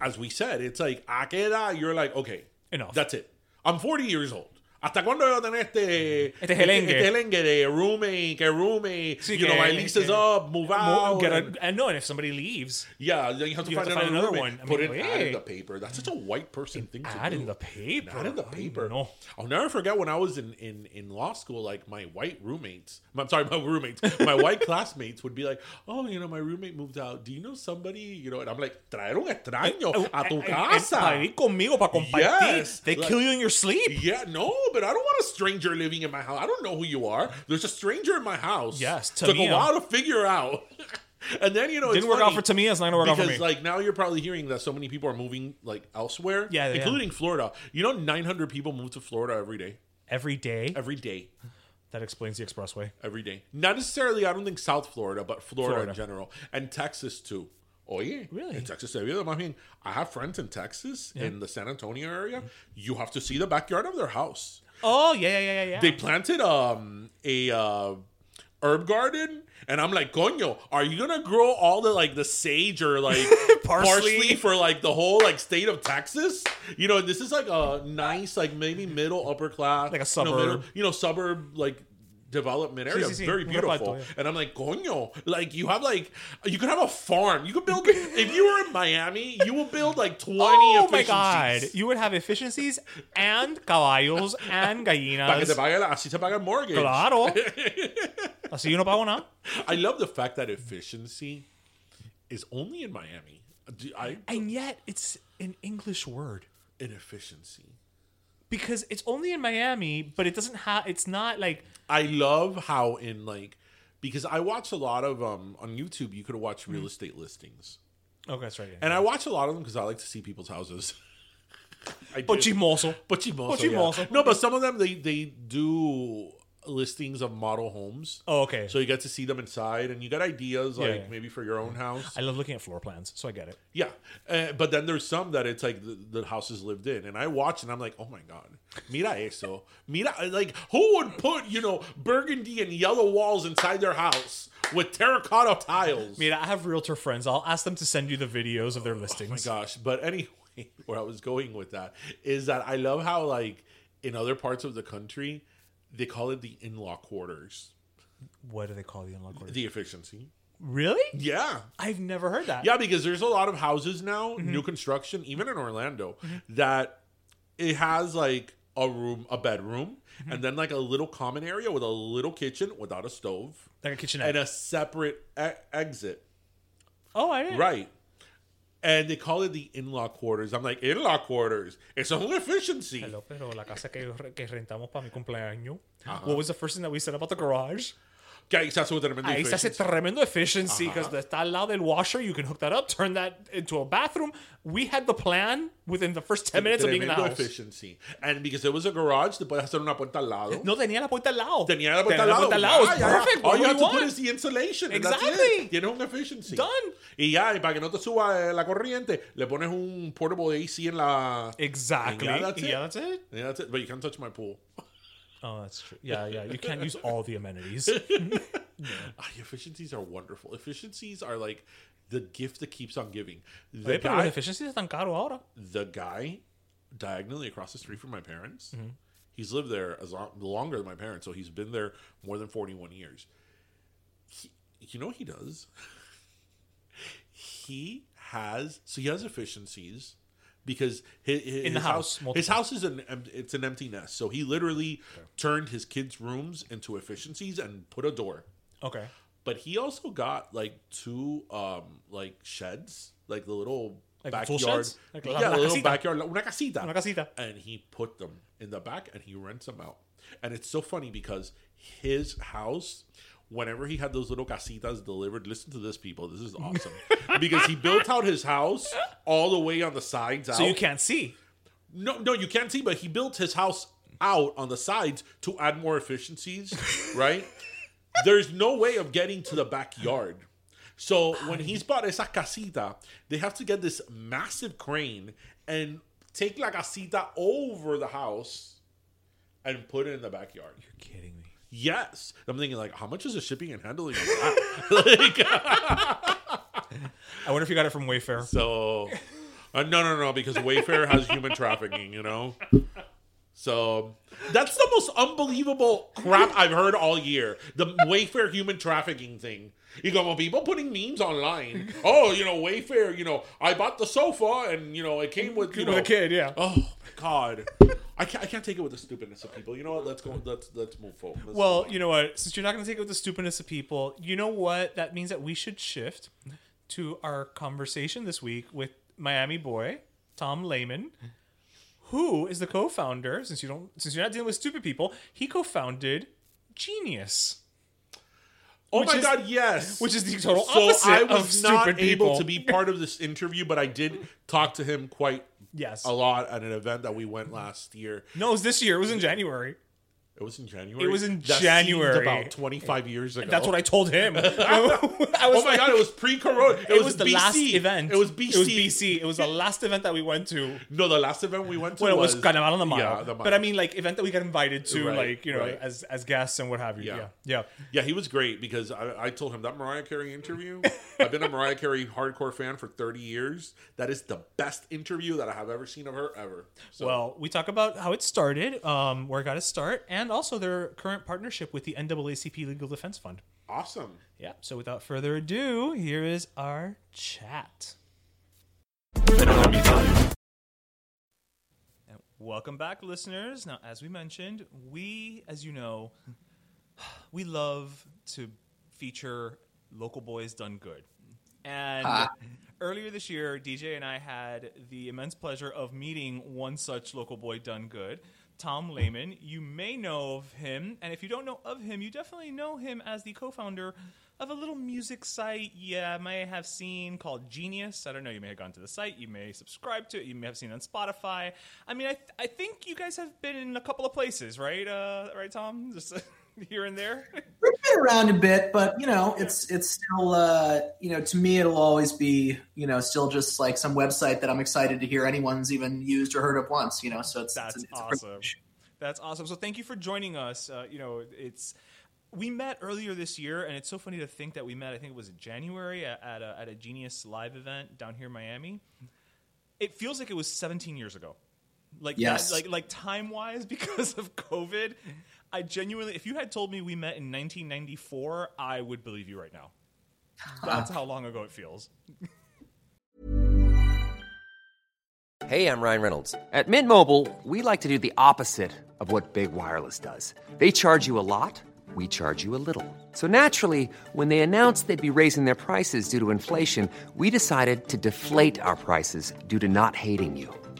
Speaker 1: as we said, it's like a you're like, okay,
Speaker 2: Enough.
Speaker 1: That's it. I'm 40 years old. ¿Hasta cuándo yo tener este,
Speaker 2: Este gelengue.
Speaker 1: este gelengue de roommate, que roommate,
Speaker 2: Sí,
Speaker 1: you know,
Speaker 2: que-
Speaker 1: my lease is up, move out.
Speaker 2: A, and no, and if somebody leaves,
Speaker 1: Yeah, then you have to,
Speaker 2: You
Speaker 1: find,
Speaker 2: have to find
Speaker 1: another,
Speaker 2: another one. I
Speaker 1: Put
Speaker 2: mean,
Speaker 1: an ad in the paper. That's such a white person thing to
Speaker 2: ad
Speaker 1: do.
Speaker 2: in the paper.
Speaker 1: Ad in the paper.
Speaker 2: know.
Speaker 1: I'll never forget when I was in, in, in law school, like my white roommates, I'm sorry, my roommates, my white classmates would be like, oh, you know, my roommate moved out. Do you know somebody? You know, and I'm like, traer un extraño a tu
Speaker 2: Eh, eh,
Speaker 1: casa.
Speaker 2: Para ir conmigo, para compartir.
Speaker 1: Yes.
Speaker 2: They
Speaker 1: Like-
Speaker 2: kill you in your sleep.
Speaker 1: Yeah, no, but I don't want a stranger living in my house. I don't know who you are. There's a stranger in my house.
Speaker 2: Yes,
Speaker 1: took a
Speaker 2: Tamia.
Speaker 1: while to figure out. and then you know, it's
Speaker 2: Didn't work out for Tamia, it's not gonna work out for
Speaker 1: because
Speaker 2: me.
Speaker 1: like now you're probably hearing that so many people are moving like elsewhere.
Speaker 2: Yeah, they
Speaker 1: including Florida. You know, 900 people move to Florida every day.
Speaker 2: Every day.
Speaker 1: Every day.
Speaker 2: That explains the expressway.
Speaker 1: Every day. Not necessarily. I don't think South Florida, but Florida,
Speaker 2: Florida.
Speaker 1: in general, and Texas too. Oh yeah,
Speaker 2: Really?
Speaker 1: In Texas area, I mean, I have friends in Texas, in the San Antonio area. You have to see the backyard of their house.
Speaker 2: Oh yeah, yeah, yeah, yeah. yeah.
Speaker 1: They planted um a uh, herb garden, and I'm like, coño, are you gonna grow all the like the sage or like
Speaker 2: Parsley?
Speaker 1: parsley. for like the whole like state of Texas? You know, this is like a nice like maybe middle upper class,
Speaker 2: Like a
Speaker 1: you know, middle-
Speaker 2: suburb.
Speaker 1: you know, suburb like development area,
Speaker 2: sí, sí.
Speaker 1: very beautiful.
Speaker 2: reparto, yeah.
Speaker 1: And I'm like, coño, like you have like you could have a farm. You could build if you were in Miami, you will build like 20
Speaker 2: Oh my god! You would have efficiencies and caballos and
Speaker 1: Para que te
Speaker 2: gallinas.
Speaker 1: pague la- así se paga el mortgage.
Speaker 2: Claro. Así yo no pago nada.
Speaker 1: I love the fact that efficiency is only in Miami. I
Speaker 2: And yet, it's an English word
Speaker 1: inefficiency.
Speaker 2: Because it's only in Miami, but it doesn't have. It's not like
Speaker 1: I love how in like because I watch a lot of um on YouTube. You could watch
Speaker 2: Mm-hmm.
Speaker 1: real estate listings,
Speaker 2: okay, that's right.
Speaker 1: and I watch a lot of them because I like to see people's houses. I do.
Speaker 2: But chismoso.
Speaker 1: But chismoso,
Speaker 2: But chismoso.
Speaker 1: yeah. No, but some of them they they do listings of model homes.
Speaker 2: Oh, okay.
Speaker 1: So you get to see them inside, and you get ideas like
Speaker 2: yeah.
Speaker 1: maybe for your own house.
Speaker 2: I love looking at floor plans, so I get it.
Speaker 1: Yeah, uh, but then there's some that it's like the, the house is lived in, and I watch and I'm like, oh my god, mira eso, mira, like who would put you know burgundy and yellow walls inside their house with terracotta tiles?
Speaker 2: I mean, I have realtor friends. I'll ask them to send you the videos of their listings.
Speaker 1: Oh my
Speaker 2: listings.
Speaker 1: gosh! But anyway, where I was going with that is that I love how like in other parts of the country they call it the in-law quarters,
Speaker 2: what do they call the in-law quarters?
Speaker 1: the efficiency.
Speaker 2: Really?
Speaker 1: Yeah,
Speaker 2: I've never heard that.
Speaker 1: Yeah, because there's a lot of houses now,
Speaker 2: Mm-hmm.
Speaker 1: new construction, even in Orlando, that it has like a room, a bedroom,
Speaker 2: Mm-hmm.
Speaker 1: and then like a little common area with a little kitchen without a stove
Speaker 2: Like a kitchenette.
Speaker 1: and a separate e- exit.
Speaker 2: oh, I didn't.
Speaker 1: Right. And they call it the in-law quarters. I'm like, in-law quarters. It's a whole efficiency.
Speaker 2: Hello, pero la casa que, que rentamos para mi cumpleaños. What was the first thing that we said about the garage?
Speaker 1: Ahí se hace un tremendo
Speaker 2: Ahí se hace
Speaker 1: efficiency.
Speaker 2: tremendo efficiency because está al lado del washer. You can hook that up, turn that into a bathroom. We had the plan within the first 10 minutes of being in the
Speaker 1: Tremendo
Speaker 2: house.
Speaker 1: efficiency. And because it was a garage, te puedes hacer una puerta al lado.
Speaker 2: No tenía la puerta al lado.
Speaker 1: Tenía la puerta al
Speaker 2: Tenía
Speaker 1: lado.
Speaker 2: la puerta al lado.
Speaker 1: Ya, ya.
Speaker 2: perfect.
Speaker 1: All
Speaker 2: What
Speaker 1: you have to put
Speaker 2: want?
Speaker 1: is the insulation.
Speaker 2: Exactly.
Speaker 1: Tienes un efficiency.
Speaker 2: Done.
Speaker 1: Y ya, y para que no te suba la corriente, le pones un portable AC en la.
Speaker 2: Exactly.
Speaker 1: Yeah, that's it.
Speaker 2: Yeah, that's it.
Speaker 1: Yeah, that's it. But you can't touch my pool.
Speaker 2: Oh, that's true. Yeah, yeah. You can't use all the amenities.
Speaker 1: Ah, efficiencies are wonderful. Efficiencies are like the gift that keeps on giving. The
Speaker 2: Oye,
Speaker 1: guy,
Speaker 2: efficiencies están caro ahora.
Speaker 1: the guy diagonally across the street from my parents,
Speaker 2: Mm-hmm.
Speaker 1: he's lived there as long, longer than my parents, so he's been there more than 41 years. He, you know what he does? he has so he has efficiencies because his, his
Speaker 2: In the house, multiple.
Speaker 1: his house is an it's an empty nest. So he literally turned his kids' rooms into efficiencies and put a door.
Speaker 2: Okay.
Speaker 1: But he also got like two um like sheds, like the little
Speaker 2: Like
Speaker 1: backyard?
Speaker 2: Like
Speaker 1: yeah, little
Speaker 2: casita.
Speaker 1: backyard, una casita,
Speaker 2: Una casita.
Speaker 1: and he put them in the back and he rents them out. And it's so funny because his house, whenever he had those little casitas delivered, listen to this, people, this is awesome because he built out his house all the way on the sides
Speaker 2: So
Speaker 1: out.
Speaker 2: you can't see.
Speaker 1: No, no, you can't see, but he built his house out on the sides to add more efficiencies, right? There's no way of getting to the backyard. So when he's bought esa casita, they have to get this massive crane and take la casita over the house and put it in the backyard.
Speaker 2: You're kidding me.
Speaker 1: Yes. I'm thinking like, how much is the shipping and handling of that? like,
Speaker 2: I wonder if you got it from Wayfair.
Speaker 1: So, uh, no, no, no, because Wayfair has human trafficking, you know? So, that's the most unbelievable crap I've heard all year. The Wayfair human trafficking thing. You go, well, people putting memes online. Oh, you know, Wayfair, you know, I bought the sofa and, you know, it came with, you
Speaker 2: With
Speaker 1: know.
Speaker 2: a kid, yeah.
Speaker 1: Oh, my God. I can't, I can't take it with the stupidness of people. You know what? Let's go. Let's let's move forward. Let's
Speaker 2: Well,
Speaker 1: move
Speaker 2: you know what? Since you're not going to take it with the stupidness of people, you know what? That means that we should shift to our conversation this week with Miami boy Tom Lehman, who is the co-founder. Since you don't, since you're not dealing with stupid people, he co-founded Genius,
Speaker 1: Oh my
Speaker 2: is-
Speaker 1: god, yes.
Speaker 2: which is the total
Speaker 1: so
Speaker 2: opposite
Speaker 1: I
Speaker 2: of
Speaker 1: was not
Speaker 2: stupid
Speaker 1: able
Speaker 2: people.
Speaker 1: to be part of this interview, but I did talk to him quite
Speaker 2: Yes.
Speaker 1: a lot at an event that we went last year.
Speaker 2: No, it was this year. It was in January.
Speaker 1: It was in January.
Speaker 2: It was in
Speaker 1: That
Speaker 2: January.
Speaker 1: about twenty five years ago.
Speaker 2: That's what I told him. I was
Speaker 1: Oh my
Speaker 2: like-
Speaker 1: god, it was pre-corona. It,
Speaker 2: It, was, the
Speaker 1: BC.
Speaker 2: last event.
Speaker 1: It was BC.
Speaker 2: It was BC. It was the last event that we went to.
Speaker 1: No, the last event we went to
Speaker 2: Well, it
Speaker 1: was,
Speaker 2: was Carnaval on the Mile.
Speaker 1: Yeah, the Mile.
Speaker 2: But I mean, like, event that we got invited to,
Speaker 1: Right,
Speaker 2: like, you know,
Speaker 1: right.
Speaker 2: as as guests and what have you.
Speaker 1: Yeah.
Speaker 2: Yeah. Yeah.
Speaker 1: Yeah, he was great because I, I told him that Mariah Carey interview. I've been a Mariah Carey hardcore fan for 30 years. That is the best interview that I have ever seen of her ever. So,
Speaker 2: Well, we talk about how it started, um, where it got its start, and also their current partnership with the NAACP Legal Defense Fund.
Speaker 1: awesome.
Speaker 2: Yeah. So without further ado, here is our chat. And welcome back, listeners. Now, as we mentioned, we, as you know, we love to feature local boys done good. And earlier this year, DJ and I had the immense pleasure of meeting one such local boy done good, Tom Lehman. You may know of him, and if you don't know of him, you definitely know him as the co-founder of a little music site you may have seen called Genius. I don't know. You may have gone to the site. You may subscribe to it. You may have seen on Spotify. I mean, I, I think you guys have been in a couple of places, right? Uh, right, Tom? Just here and there.
Speaker 3: We've been around a bit, but you know, it's it's still uh, you know, to me it'll always be, you know, still just like some website that I'm excited to hear anyone's even used or heard of once, you know. So it's
Speaker 2: That's
Speaker 3: it's, it's
Speaker 2: awesome. That's awesome. So thank you for joining us. Uh, you know, it's we met earlier this year, and it's so funny to think that we met. I think it was in January at, at, a, at a Genius Live event down here in Miami. It feels like it was 17 years ago. Like
Speaker 3: Yes.
Speaker 2: that, like like time wise because of COVID. I genuinely, if you had told me we met in 1994, I would believe you right now. That's how long ago it feels.
Speaker 4: Hey, I'm Ryan Reynolds. At Mint Mobile, we like to do the opposite of what Big Wireless does. They charge you a lot, we charge you a little. So naturally, when they announced they'd be raising their prices due to inflation, we decided to deflate our prices due to not hating you.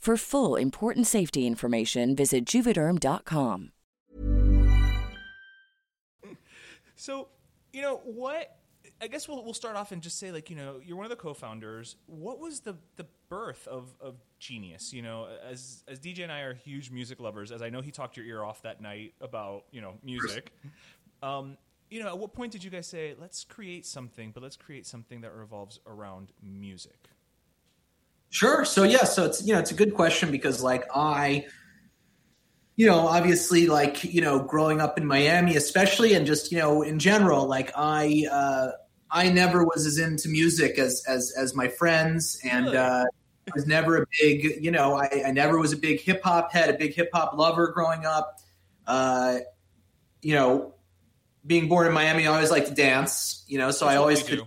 Speaker 5: For full important safety information, visit juvederm.com.
Speaker 2: So, you know what? I guess we'll we'll start off and just say like you know you're one of the co-founders. What was the the birth of of Genius? You know, as as DJ and I are huge music lovers, as I know he talked your ear off that night about you know music. Um, you know, at what point did you guys say let's create something, but let's create something that revolves around music?
Speaker 3: Sure. So yeah, so it's you know it's a good question because like I, you know, obviously like you know growing up in Miami, especially and just you know in general, like I uh, I never was as into music as as as my friends, and uh, I was never a big you know I, I never was a big hip hop head, a big hip hop lover growing up. Uh, you know, being born in Miami, I always liked to dance. You know, so I
Speaker 2: That's what
Speaker 3: always could
Speaker 2: do.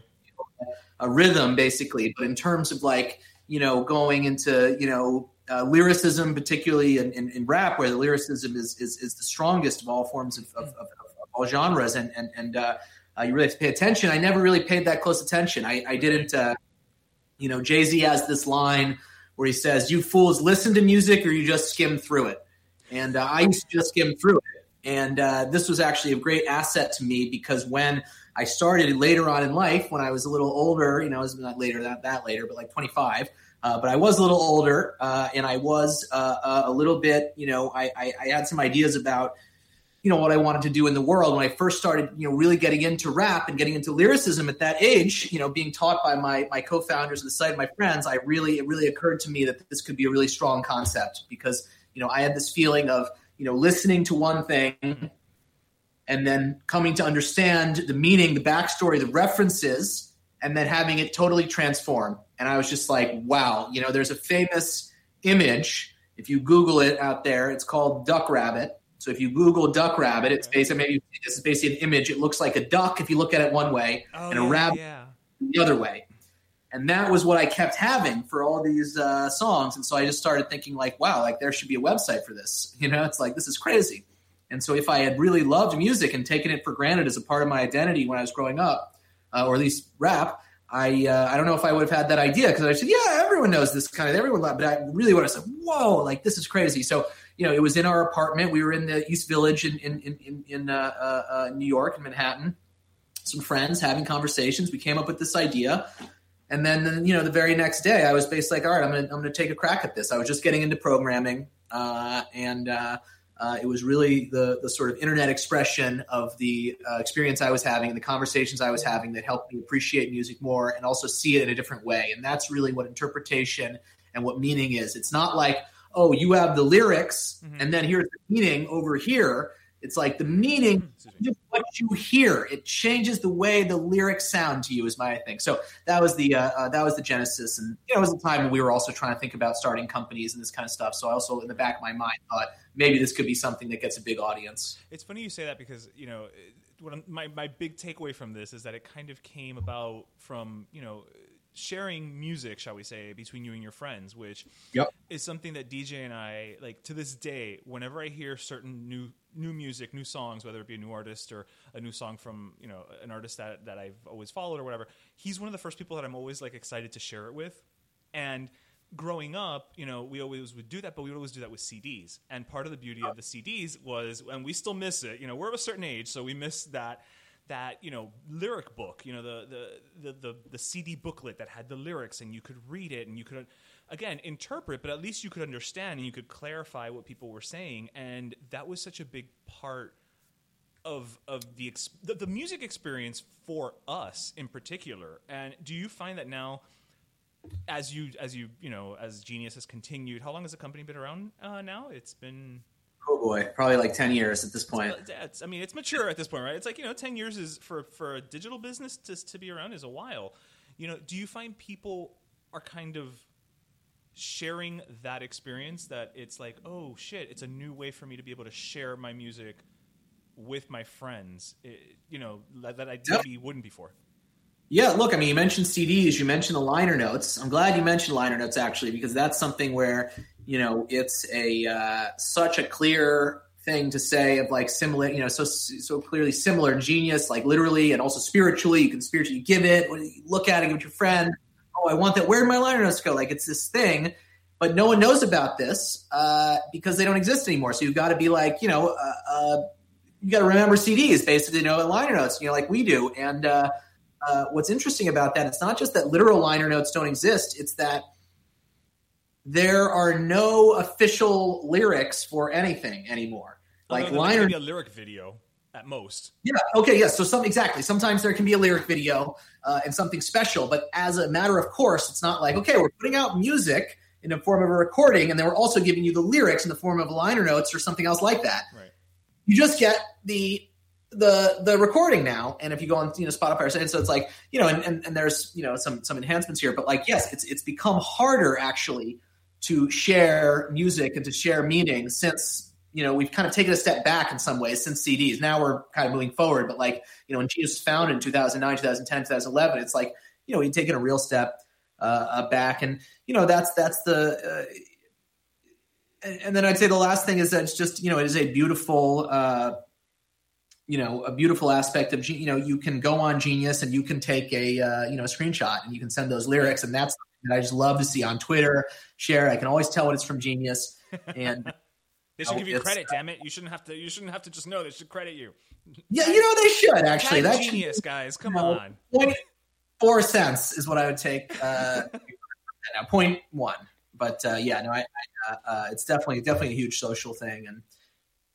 Speaker 3: a rhythm basically but in terms of like you know going into you know uh, lyricism particularly in, in, in rap where the lyricism is, is is the strongest of all forms of, of, of, of all genres. And and, and uh, uh, you really have to pay attention. I never really paid that close attention. I, I didn't uh, you know jay-z has this line where he says you fools listen to music or you just skim through it. And uh, i used to just skim through it. And uh, this was actually a great asset to me because when I started later on in life, when I was a little older, you know, it was not later, not that later, but like 25. Uh, but I was a little older, uh, and I was uh, uh, a little bit, you know, I, I, I had some ideas about, you know, what I wanted to do in the world. When I first started, you know, really getting into rap and getting into lyricism at that age, you know, being taught by my my co-founders of the site, of my friends, I really it really occurred to me that this could be a really strong concept because, you know, I had this feeling of, you know, listening to one thing and then coming to understand the meaning, the backstory, the references, and then having it totally transform. And I was just like, wow, you know, there's a famous image. If you Google it out there, it's called Duck Rabbit. So if you Google Duck Rabbit, it's basically maybe this is basically an image. It looks like a duck if you look at it one way,
Speaker 2: Oh,
Speaker 3: and a
Speaker 2: yeah,
Speaker 3: rabbit
Speaker 2: yeah.
Speaker 3: the other way. And that was what I kept having for all these uh, songs. And so I just started thinking, like, wow, like there should be a website for this. You know, it's like this is crazy. And so if I had really loved music and taken it for granted as a part of my identity when I was growing up, uh, or at least rap, I uh, I don't know if I would have had that idea because I said, yeah, everyone knows this kind of everyone, lo-" but I really would have said, whoa, like this is crazy. So you know, it was in our apartment. We were in the East Village in in in, in uh, uh, uh, New York, in Manhattan. Some friends having conversations. We came up with this idea. And then, you know, the very next day, I was basically like, all right, I'm going to I'm to take a crack at this. I was just getting into programming. uh, and uh, uh, it was really the the sort of internet expression of the uh, experience I was having and the conversations I was having that helped me appreciate music more and also see it in a different way. And that's really what interpretation and what meaning is. It's not like oh, you have the lyrics, mm-hmm. and then here's the meaning over here. It's like the meaning is what you hear. It changes the way the lyrics sound to you. Is my thing. So that was the uh, uh, that was the genesis, and you know, it was a time when we were also trying to think about starting companies and this kind of stuff. So I also, in the back of my mind, thought maybe this could be something that gets a big audience.
Speaker 2: It's funny you say that because you know, what my my big takeaway from this is that it kind of came about from you know sharing music, shall we say, between you and your friends, which
Speaker 3: yep.
Speaker 2: is something that DJ and I like to this day. Whenever I hear certain new new music, new songs, whether it be a new artist or a new song from you know an artist that that I've always followed or whatever, he's one of the first people that I'm always like excited to share it with. And growing up, you know, we always would do that, but we would always do that with CDs. And part of the beauty of the CDs was, and we still miss it. You know, we're of a certain age, so we miss that that you know lyric book you know the, the the the the CD booklet that had the lyrics and you could read it and you could again interpret but at least you could understand and you could clarify what people were saying and that was such a big part of of the the, the music experience for us in particular and do you find that now as you as you you know as genius has continued how long has the company been around uh, now it's been
Speaker 3: Oh boy, probably like ten years at this point.
Speaker 2: It's, I mean, it's mature at this point, right? It's like you know, ten years is for for a digital business to to be around is a while. You know, do you find people are kind of sharing that experience that it's like, oh shit, it's a new way for me to be able to share my music with my friends. It, you know, that, that I maybe wouldn't before.
Speaker 3: Yeah, look, I mean, you mentioned CDs, you mentioned the liner notes. I'm glad you mentioned liner notes actually, because that's something where you know it's a uh, such a clear thing to say of like similar, you know, so so clearly similar, genius, like literally and also spiritually. You can spiritually give it. Look at it, give it to your friend. Oh, I want that. Where did my liner notes go? Like it's this thing, but no one knows about this uh, because they don't exist anymore. So you've got to be like, you know, uh, uh, you got to remember CDs, basically, you know, liner notes, you know, like we do. And uh, uh, what's interesting about that, it's not just that literal liner notes don't exist; it's that there are no official lyrics for anything anymore.
Speaker 2: Like liner, a lyric video at most.
Speaker 3: Yeah. Okay. Yes. So some exactly. Sometimes there can be a lyric video uh, and something special, but as a matter of course, it's not like okay, we're putting out music in the form of a recording, and then we're also giving you the lyrics in the form of liner notes or something else like that.
Speaker 2: Right.
Speaker 3: You just get the the the recording now and if you go on you know spotify and so it's like you know and, and, and there's you know some some enhancements here but like yes it's it's become harder actually to share music and to share meaning since you know we've kind of taken a step back in some ways since CDs. Now we're kind of moving forward, but like you know when Genius was founded in 2009, 2010, 2011, it's like you know we've taken a real step uh, back, and you know that's that's the. Uh, and then I'd say the last thing is that it's just you know it is a beautiful uh, you know a beautiful aspect of you know you can go on Genius and you can take a uh, you know a screenshot and you can send those lyrics and that's that I just love to see on Twitter, share. I can always tell when it's from Genius, and
Speaker 2: they should give you credit. Damn it! You shouldn't have to. You shouldn't have to just know. They should credit you.
Speaker 3: Yeah, you know they should actually.
Speaker 2: That's genius, guys. Come know, on.
Speaker 3: Point four cents is what I would take. Uh, point one, but uh, yeah, no, I, I uh, uh, it's definitely definitely a huge social thing, and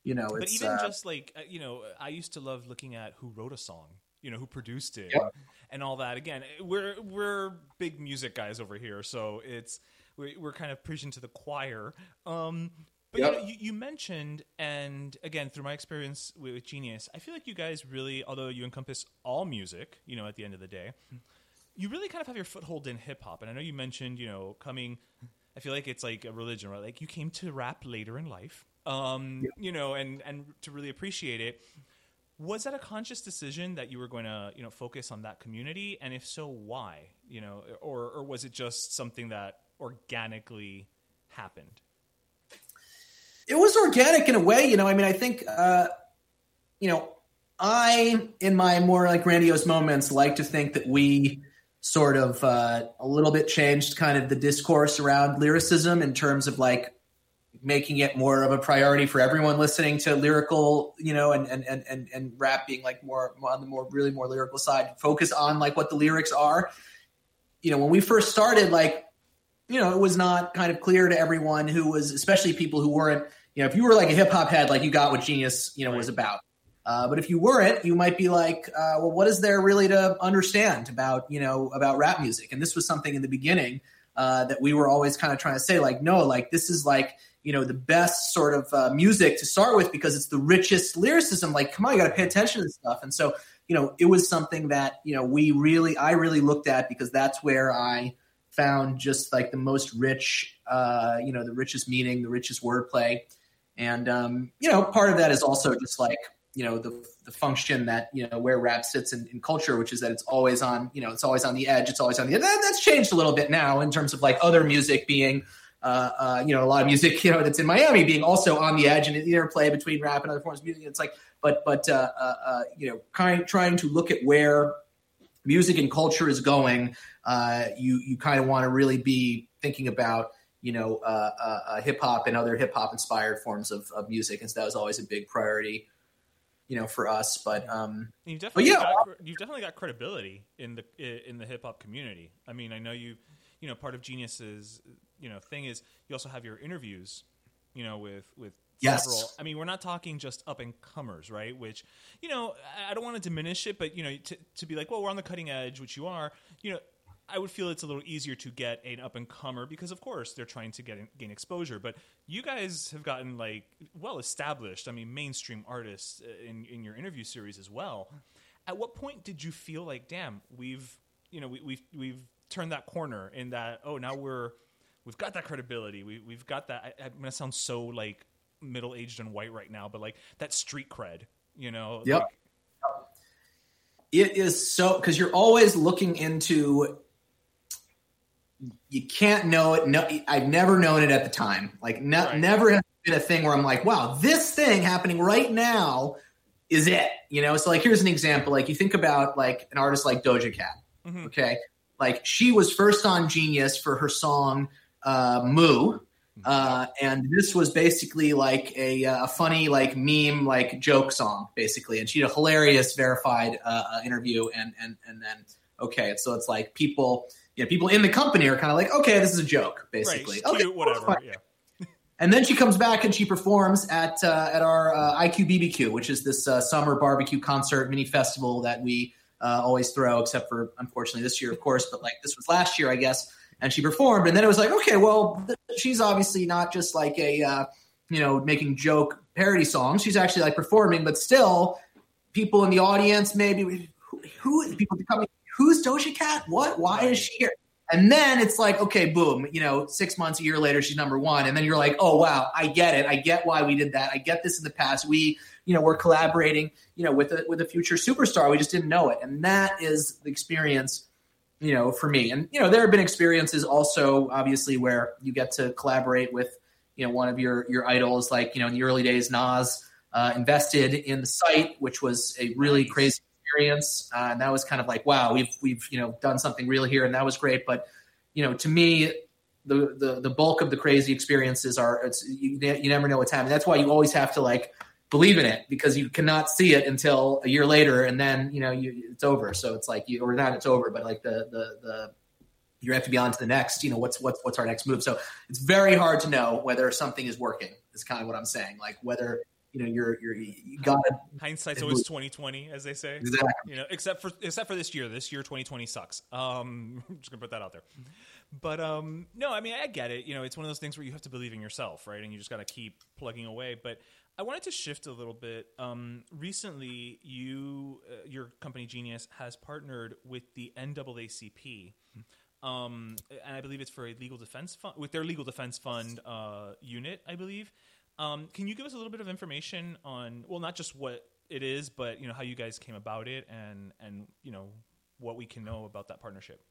Speaker 3: you know,
Speaker 2: but even
Speaker 3: uh,
Speaker 2: just like uh, you know, I used to love looking at who wrote a song you know who produced it
Speaker 3: yep.
Speaker 2: and all that again we're we're big music guys over here so it's we're kind of preaching to the choir um, but yep. you, know, you, you, mentioned and again through my experience with, with, genius i feel like you guys really although you encompass all music you know at the end of the day you really kind of have your foothold in hip-hop. And i know you mentioned you know coming i feel like it's like a religion right? Like you came to rap later in life um, yep. you know and and to really appreciate it. Was that a conscious decision that you were going to you know focus on that community? And if so why you know or or was it just something that organically happened
Speaker 3: it was organic in a way you know i mean i think uh you know i in my more like grandiose moments like to think that we sort of uh, a little bit changed kind of the discourse around lyricism in terms of like making it more of a priority for everyone listening to lyrical, you know, and and and and rap being like more on the more really more lyrical side. Focus on like what the lyrics are. You know, when we first started, like you know, it was not kind of clear to everyone who was, especially people who weren't, you know, if you were like a hip hop head, like you got what Genius, you know, was about. Uh, but if you weren't, you might be like, uh, well, what is there really to understand about, you know, about rap music? And this was something in the beginning uh, that we were always kind of trying to say, like, no, like this is like, you know, the best sort of uh, music to start with because it's the richest lyricism. Like, come on, you got to pay attention to this stuff. And so, you know, it was something that, you know, we really, I really looked at because that's where I found just like the most rich, uh, you know, the richest meaning, the richest wordplay. And, um, you know, part of that is also just like, you know the the function that you know where rap sits in, in, culture, which is that it's always on you know it's always on the edge. It's always on the edge. That, that's changed a little bit now in terms of like other music being. Uh, uh, you know, a lot of music, you know, that's in Miami being also on the edge and the interplay between rap and other forms of music. It's like, but, but, uh, uh, uh you know, kind trying to look at where music and culture is going. Uh, you, you kind of want to really be thinking about, you know, uh, uh, uh, hip hop and other hip hop inspired forms of, of music. And so that was always a big priority you know, for us. But um,
Speaker 2: you've definitely yeah, got, you've definitely got credibility in the in the hip hop community. I mean, I know you, you know, part of Genius's you know thing is you also have your interviews, you know, with with
Speaker 3: yes.
Speaker 2: several. I mean, we're not talking just up and comers, right? Which you know, I don't want to diminish it, but you know, to to be like, well, we're on the cutting edge, which you are, you know. I would feel it's a little easier to get an up and comer because, of course, they're trying to get gain exposure. But you guys have gotten like well established. I mean, mainstream artists uh, in in your interview series as well. At what point did you feel like, damn, we've you know we, we've we've turned that corner in that oh now we're we've got that credibility we we've got that I, I'm gonna sound so like middle aged and white right now, but like that street cred, you know.
Speaker 3: Yep.
Speaker 2: Like,
Speaker 3: it is so because you're always looking into you can't know it. No, I've never known it at the time. Like, right. never has been a thing where I'm like, wow, this thing happening right now is it. You know, so like here's an example. Like you think about like an artist like Doja Cat. Mm-hmm. Okay, like she was first on Genius for her song uh, "Moo." Uh, and this was basically like a, a, funny like meme like joke song basically and she had a hilarious verified uh, uh interview and and and then okay so it's like people you know, people in the company are kind of like, okay, this is a joke, basically.
Speaker 2: Right,
Speaker 3: okay,
Speaker 2: cute, whatever. Yeah.
Speaker 3: And then she comes back and she performs at uh, at our uh, IQ BBQ, which is this uh, summer barbecue concert mini festival that we uh, always throw, except for unfortunately this year, of course. But like this was last year, I guess. And she performed, and then it was like, okay, well, th- she's obviously not just like a uh, you know making joke parody songs. She's actually like performing, but still, people in the audience maybe who, who people coming who's Doja Cat? What? Why is she here? And then it's like, okay, boom, you know, six months, a year later, she's number one. And then you're like, oh, wow, I get it. I get why we did that. I get this in the past. We, you know, we're collaborating, you know, with a, with a future superstar. We just didn't know it. And that is the experience, you know, for me. And, you know, there have been experiences also, obviously, where you get to collaborate with, you know, one of your, your idols, like, you know, in the early days, Nas uh, invested in the site, which was a really crazy experience, uh, and that was kind of like, wow, we've we've you know done something real here, and that was great. But you know, to me, the the, the bulk of the crazy experiences are you, you never know what's happening. That's why you always have to like believe in it because you cannot see it until a year later, and then you know you, it's over. So it's like you or not, it's over, but like the the the you have to be on to the next. You know, what's what's what's our next move? So it's very hard to know whether something is working. Is kind of what I'm saying. Like whether you know you're you're you got
Speaker 2: hindsight's always 2020 as they say.
Speaker 3: Exactly.
Speaker 2: You know except for except for this year. This year 2020 sucks. Um i'm just gonna put that out there. But um no i mean i get it. You know it's one of those things where you have to believe in yourself right? And you just got to keep plugging away. But i wanted to shift a little bit. Um recently you uh, your company genius has partnered with the naacp um, and I believe it's for a legal defense fund with their legal defense fund uh, unit, I believe. Um, can you give us a little bit of information on well, not just what it is, but you know how you guys came about it, and and you know what we can know about that partnership?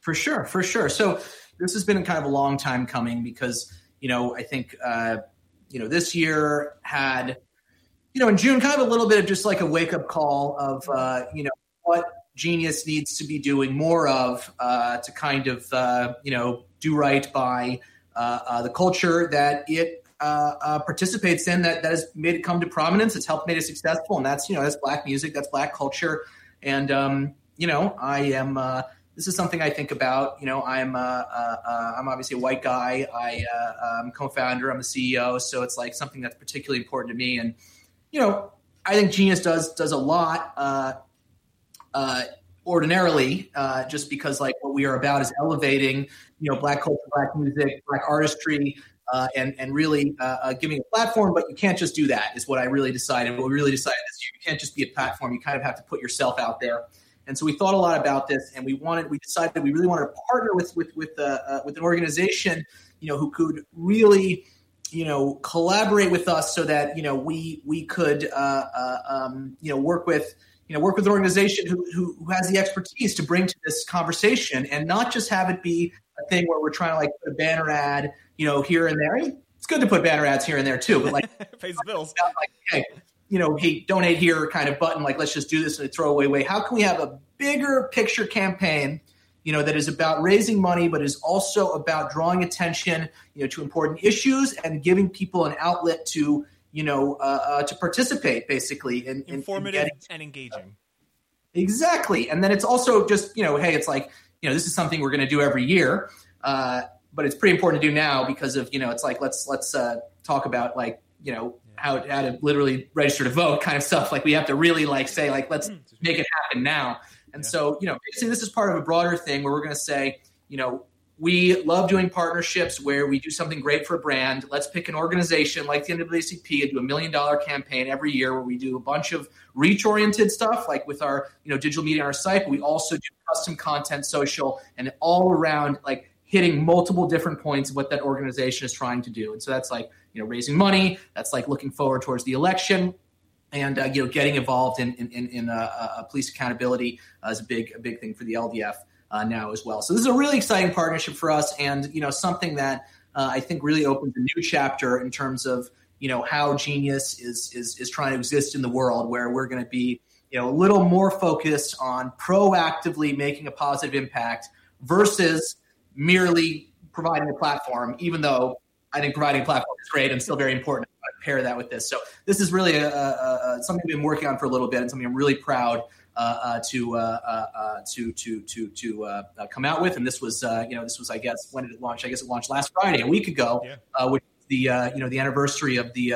Speaker 3: For sure, for sure. So this has been kind of a long time coming because you know I think uh, you know this year had you know in June kind of a little bit of just like a wake up call of uh, you know what Genius needs to be doing more of uh, to kind of uh, you know do right by uh, uh, the culture that it uh, uh, participates in that that has made it come to prominence. It's helped made it successful, and that's you know that's black music, that's black culture, and um, you know I am uh, this is something I think about. You know, I'm uh, uh, uh I'm obviously a white guy. I uh, I'm co-founder. I'm the CEO, so it's like something that's particularly important to me. And you know, I think Genius does does a lot. Uh, uh, ordinarily, uh, just because like what we are about is elevating, you know, black culture, black music, black artistry, uh, and and really uh, uh, giving a platform. But you can't just do that. Is what I really decided. What we really decided is you can't just be a platform. You kind of have to put yourself out there. And so we thought a lot about this, and we wanted, we decided we really wanted to partner with with with uh, uh, with an organization, you know, who could really, you know, collaborate with us so that you know we we could, uh, uh, um, you know, work with you know work with an organization who, who, who has the expertise to bring to this conversation, and not just have it be a thing where we're trying to like put a banner ad, you know, here and there. It's good to put banner ads here and there too, but like
Speaker 2: pays bills.
Speaker 3: Like, hey, you know, hey, donate here kind of button, like let's just do this in a throwaway way. How can we have a bigger picture campaign, you know, that is about raising money, but is also about drawing attention, you know, to important issues and giving people an outlet to, you know, uh, uh, to participate basically in,
Speaker 2: informative in getting, and engaging.
Speaker 3: Exactly, and then it's also just you know, hey, it's like you know, this is something we're going to do every year, uh, but it's pretty important to do now because of you know, it's like let's let's uh, talk about like you know how, how to literally register to vote kind of stuff. Like we have to really like say like let's hmm. make it happen now. And yeah. so you know basically this is part of a broader thing where we're going to say you know we love doing partnerships where we do something great for a brand. Let's pick an organization like the NAACP and do a million dollar campaign every year where we do a bunch of reach oriented stuff, like with our you know digital media on our site. But we also do custom content, social, and all around like hitting multiple different points of what that organization is trying to do. And so that's like you know raising money. That's like looking forward towards the election. And uh, you know, getting involved in in, in, in uh, uh, police accountability uh, is a big a big thing for the LDF uh, now as well. So this is a really exciting partnership for us, and you know something that uh, I think really opens a new chapter in terms of you know how Genius is is is trying to exist in the world, where we're going to be you know a little more focused on proactively making a positive impact versus merely providing a platform, even though I think providing a platform is great and still very important. I pair that with this. So this is really a, a, a, something we've been working on for a little bit and something I'm really proud uh, uh, to, uh, uh, uh to to to to uh, come out with. And this was you know this was I guess when did it launch? I guess it launched last Friday, a week ago, yeah. which the you know the anniversary of the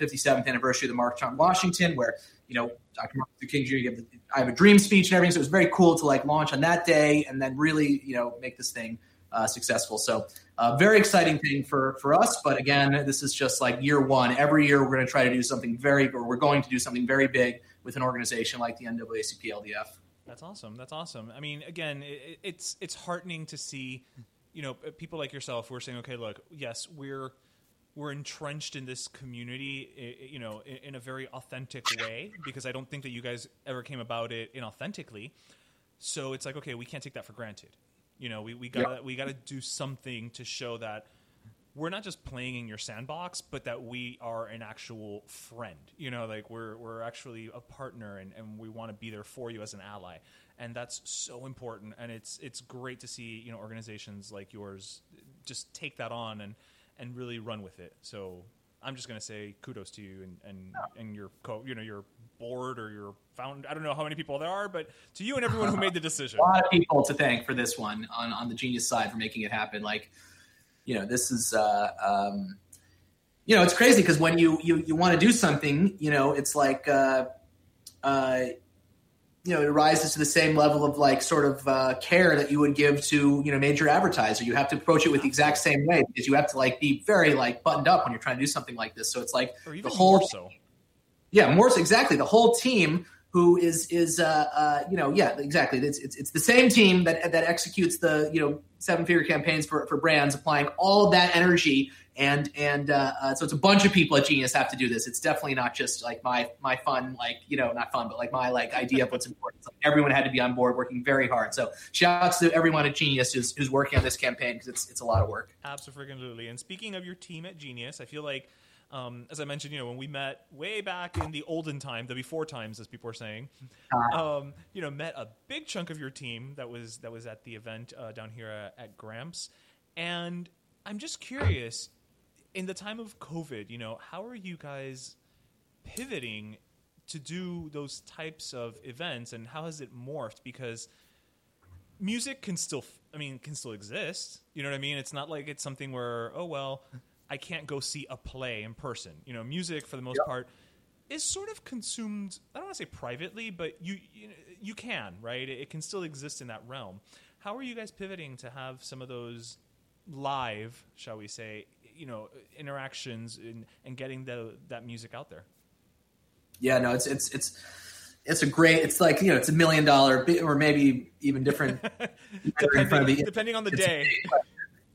Speaker 3: 57th anniversary of the March on Washington, where you know Dr. Martin Luther King Jr. I have a dream speech and everything. So it was very cool to like launch on that day and then really you know make this thing uh, successful. So, uh, very exciting thing for for us. But again, this is just like year one. Every year, we're going to try to do something very, or we're going to do something very big with an organization like the NAACP LDF.
Speaker 2: That's awesome. That's awesome. I mean, again, it, it's it's heartening to see, you know, people like yourself who are saying, okay, look, yes, we're we're entrenched in this community, you know, in, a very authentic way because I don't think that you guys ever came about it inauthentically. So it's like, okay, we can't take that for granted. You know, we, we gotta yep. we gotta do something to show that we're not just playing in your sandbox, but that we are an actual friend. You know, like we're we're actually a partner and, and we want to be there for you as an ally. And that's so important. And it's it's great to see, you know, organizations like yours just take that on and, and really run with it. So I'm just going to say kudos to you and and, and your co you know your board or your found I don't know how many people there are, but to you and everyone who made the decision.
Speaker 3: A lot of people to thank for this one on on the genius side for making it happen. Like, you know, this is uh, um, you know it's crazy because when you you you want to do something, you know, it's like. Uh, uh, you know, it rises to the same level of like sort of uh, care that you would give to you know major advertiser. You have to approach it with the exact same way because you have to like be very like buttoned up when you're trying to do something like this. So it's like the whole, so. yeah, more so exactly the whole team who is is uh, uh, you know yeah exactly it's, it's it's the same team that that executes the you know seven figure campaigns for for brands applying all that energy and and uh, uh, so it's a bunch of people at Genius have to do this. It's definitely not just like my my fun, like you know, not fun, but like my like idea of what's important. Like everyone had to be on board, working very hard. So shouts to everyone at Genius who's, who's working on this campaign because it's it's a lot of work.
Speaker 2: Absolutely. And speaking of your team at Genius, I feel like. Um, as I mentioned, you know, when we met way back in the olden time, the before times, as people are saying, uh-huh. um, you know, met a big chunk of your team that was that was at the event uh, down here at, at Gramps, and I'm just curious in the time of COVID, you know, how are you guys pivoting to do those types of events and how has it morphed? Because music can still, I mean, can still exist. You know what I mean? It's not like it's something where, oh well, I can't go see a play in person. You know, music for the most part is sort of consumed. I don't want to say privately, but you you, you can right. It can still exist in that realm. How are you guys pivoting to have some of those live, shall we say, you know, interactions and, and getting the that music out there?
Speaker 3: Yeah, no, it's it's it's it's a great. It's like you know, it's a million dollar or maybe even different.
Speaker 2: depending, depending on the
Speaker 3: it's
Speaker 2: day.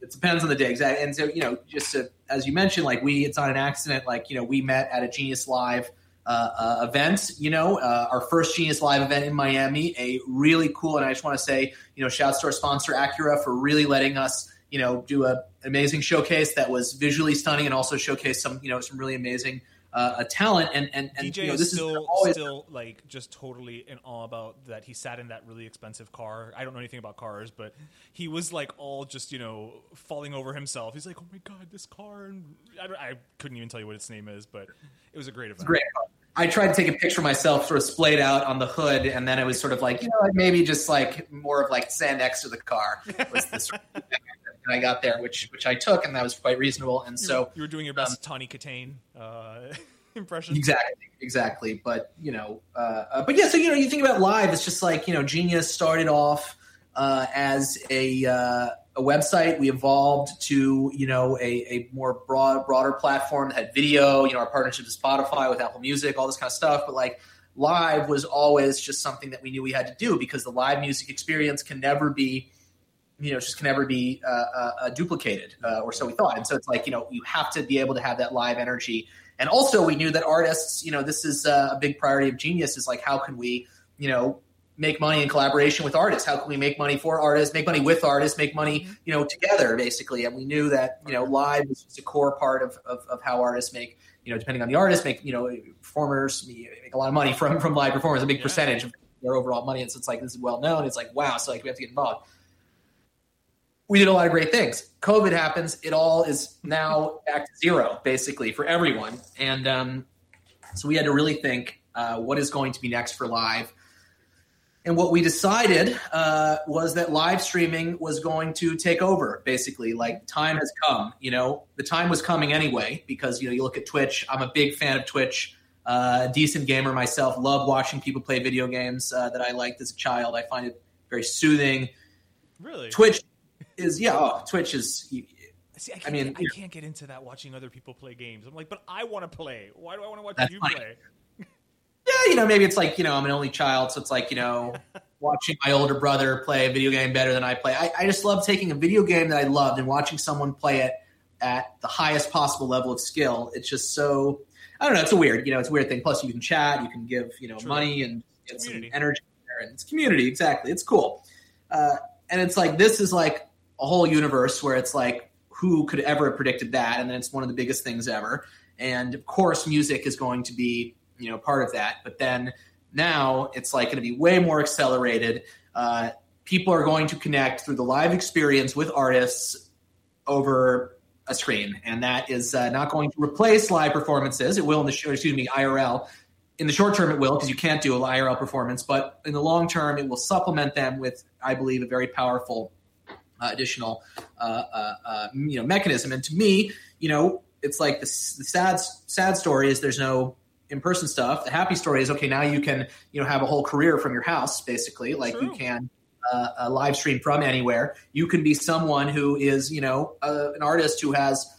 Speaker 3: It depends on the day, exactly. And so you know, just to, as you mentioned, like we, it's not an accident. Like you know, we met at a Genius Live uh, uh, event. You know, uh, our first Genius Live event in Miami, a really cool. And I just want to say, you know, shouts to our sponsor Acura for really letting us, you know, do a amazing showcase that was visually stunning and also showcased some, you know, some really amazing uh, talent. And and and
Speaker 2: DJ
Speaker 3: you know,
Speaker 2: is
Speaker 3: this
Speaker 2: still
Speaker 3: is always
Speaker 2: still like just totally in awe about that he sat in that really expensive car. I don't know anything about cars, but he was like all just you know falling over himself. He's like, oh my god, this car! And I, don't- I couldn't even tell you what its name is, but it was a great event.
Speaker 3: great. I tried to take a picture of myself, sort of splayed out on the hood, and then it was sort of like, you know, like maybe just like more of like sand next to the car was the sort of thing that I got there, which which I took, and that was quite reasonable. And so,
Speaker 2: you were doing your best Tawny Kitaen uh, impression.
Speaker 3: exactly, exactly. But you know, uh, uh, but yeah. So you know, you think about live, it's just like you know, Genius started off uh, as a uh, a website. We evolved to you know a, a more broad broader platform that had video. You know, our partnership with Spotify, with Apple Music, all this kind of stuff. But like live was always just something that we knew we had to do because the live music experience can never be you know just can never be uh, uh, uh, duplicated uh, or so we thought. And so it's like you know you have to be able to have that live energy. And also we knew that artists you know this is uh, a big priority of genius is like how can we you know make money in collaboration with artists? How can we make money for artists make money with artists make money you know together basically? And we knew that you know live is just a core part of, of, of how artists make you know depending on the artist make you know performers make a lot of money from from live performers a big percentage of their overall money. And so it's like this is well known. It's like wow. So like we have to get involved we did a lot of great things. COVID happens. It all is now back to zero, basically, for everyone. And um, so we had to really think uh, what is going to be next for live. And what we decided uh, was that live streaming was going to take over, basically. Like, time has come. You know, the time was coming anyway, because, you know, you look at Twitch. I'm a big fan of Twitch. Uh, decent gamer myself. Love watching people play video games uh, that I liked as a child. I find it very soothing.
Speaker 2: Really?
Speaker 3: Twitch is yeah. Oh, Twitch is.
Speaker 2: See, I,
Speaker 3: I mean,
Speaker 2: I can't get into that watching other people play games. I'm like, but I want to play. Why do I want to watch you play?
Speaker 3: Yeah, you know, maybe it's like you know, I'm an only child, so it's like you know, watching my older brother play a video game better than I play. I, I just love taking a video game that I loved and watching someone play it at the highest possible level of skill. It's just so. I don't know. It's a weird, you know, it's a weird thing. Plus, you can chat, you can give, you know,
Speaker 2: True.
Speaker 3: money and get
Speaker 2: Community.
Speaker 3: some energy there, and it's community. Exactly, it's cool. Uh, and it's like this is like a whole universe where it's like who could ever have predicted that? And then it's one of the biggest things ever. And of course music is going to be you know part of that. But then now it's like going to be way more accelerated. Uh, people are going to connect through the live experience with artists over a screen. And that is uh, not going to replace live performances. It will in the show excuse me irl in the short term it will because you can't do an IRL performance, but in the long term it will supplement them with, I believe, a very powerful additional uh, uh, uh, you know mechanism. And to me, you know, it's like the, the sad sad story is there's no in person stuff. The happy story is okay. Now you can you know have a whole career from your house, basically, like you can. Uh, a live stream from anywhere. You can be someone who is, you know, uh, an artist who has,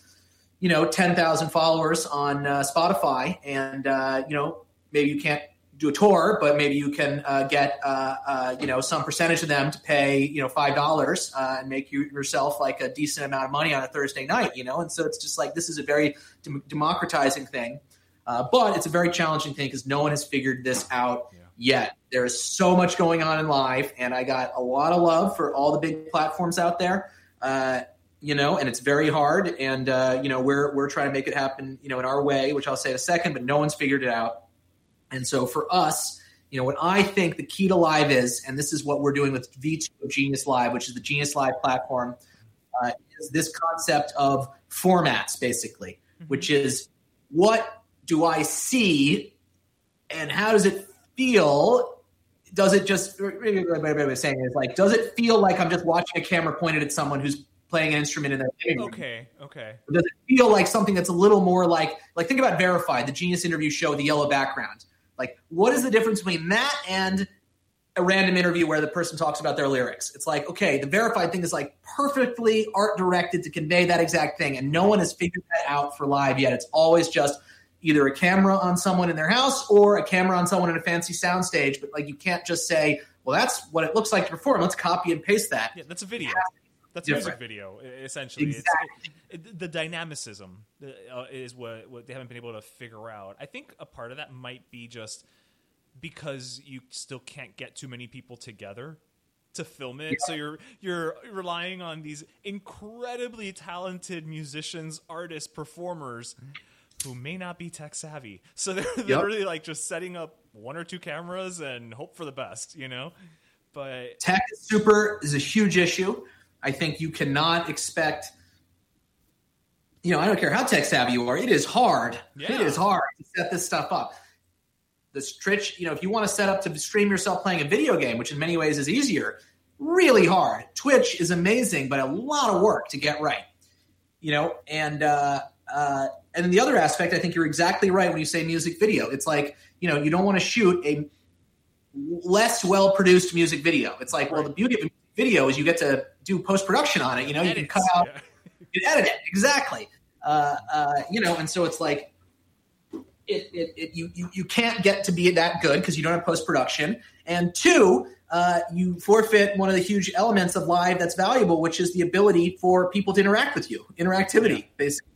Speaker 3: you know, 10,000 followers on uh, Spotify and, uh, you know, maybe you can't do a tour, but maybe you can uh, get uh, uh, you know some percentage of them to pay you know five dollars uh, and make you yourself like a decent amount of money on a Thursday night, you know. And so it's just like this is a very dem- democratizing thing, uh, but it's a very challenging thing because no one has figured this out yet. There is so much going on in life, and I got a lot of love for all the big platforms out there. Uh, you know, and it's very hard, and uh, you know we're we're trying to make it happen, you know, in our way, which I'll say in a second. But no one's figured it out. And so for us, you know, what I think the key to live is, and this is what we're doing with V2 of Genius Live, which is the Genius Live platform, uh, is this concept of formats, basically, which is what do I see and how does it feel does it just saying is like does it feel like I'm just watching a camera pointed at someone who's playing an instrument in their living?
Speaker 2: Okay, okay.
Speaker 3: Or does it feel like something that's a little more like like think about Verified, the Genius interview show with the yellow background. Like, what is the difference between that and a random interview where the person talks about their lyrics? It's like, okay, the verified thing is like perfectly art directed to convey that exact thing, and no one has figured that out for live yet. It's always just either a camera on someone in their house or a camera on someone in a fancy soundstage. But like, you can't just say, well, that's what it looks like to perform. Let's copy and paste that.
Speaker 2: Yeah, that's a video. That's a music video, essentially.
Speaker 3: Exactly.
Speaker 2: It's, it, the dynamicism uh, is what, what they haven't been able to figure out. I think a part of that might be just because you still can't get too many people together to film it. Yeah. So you're you're relying on these incredibly talented musicians, artists, performers who may not be tech savvy. So they're yep. literally like just setting up one or two cameras and hope for the best, you know? But
Speaker 3: tech super is a huge issue. I think you cannot expect. You know, I don't care how tech savvy you are. It is hard. Yeah. It is hard to set this stuff up. The Twitch, you know, if you want to set up to stream yourself playing a video game, which in many ways is easier, really hard. Twitch is amazing, but a lot of work to get right. You know, and uh, uh, and then the other aspect, I think you're exactly right when you say music video. It's like you know, you don't want to shoot a less well produced music video. It's like, well, the beauty of video is you get to do post production on it. You know, you can cut out, yeah. You can edit it exactly. Uh, uh, you know, and so it's like it, it, it, you, you you can't get to be that good because you don't have post production, and two, uh, you forfeit one of the huge elements of live that's valuable, which is the ability for people to interact with you, interactivity, basically.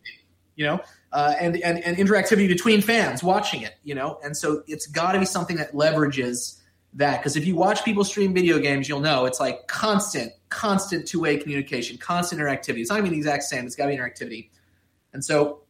Speaker 3: You know, uh, and, and and interactivity between fans watching it. You know, and so it's got to be something that leverages that because if you watch people stream video games, you'll know it's like constant, constant two way communication, constant interactivity. It's not even the exact same. It's got to be interactivity. And so,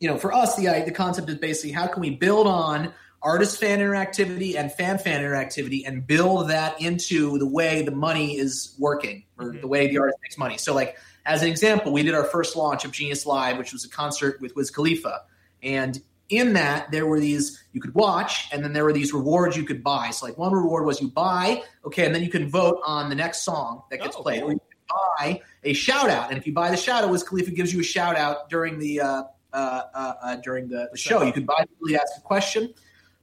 Speaker 3: you know, for us, the the concept is basically how can we build on artist fan interactivity and fan fan interactivity and build that into the way the money is working or mm-hmm. the way the artist makes money. So, like as an example, we did our first launch of Genius Live, which was a concert with Wiz Khalifa, and in that there were these you could watch and then there were these rewards you could buy so like one reward was you buy okay and then you can vote on the next song that gets oh, played cool. or you can buy a shout out and if you buy the shout out Wiz Khalifa gives you a shout out during the uh, uh, uh, uh during the, the, show you could buy really ask a question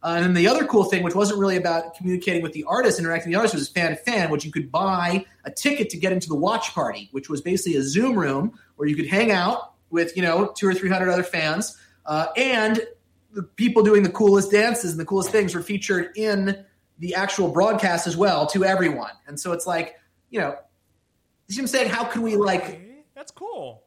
Speaker 3: uh, and then the other cool thing, which wasn't really about communicating with the artist, interacting with the artist, was fan to fan, which you could buy a ticket to get into the watch party, which was basically a Zoom room where you could hang out with, you know, two or three hundred other fans. Uh, and the people doing the coolest dances and the coolest things were featured in the actual broadcast as well to everyone. And so it's like, you know, you know I'm saying? How can we like
Speaker 2: that's cool.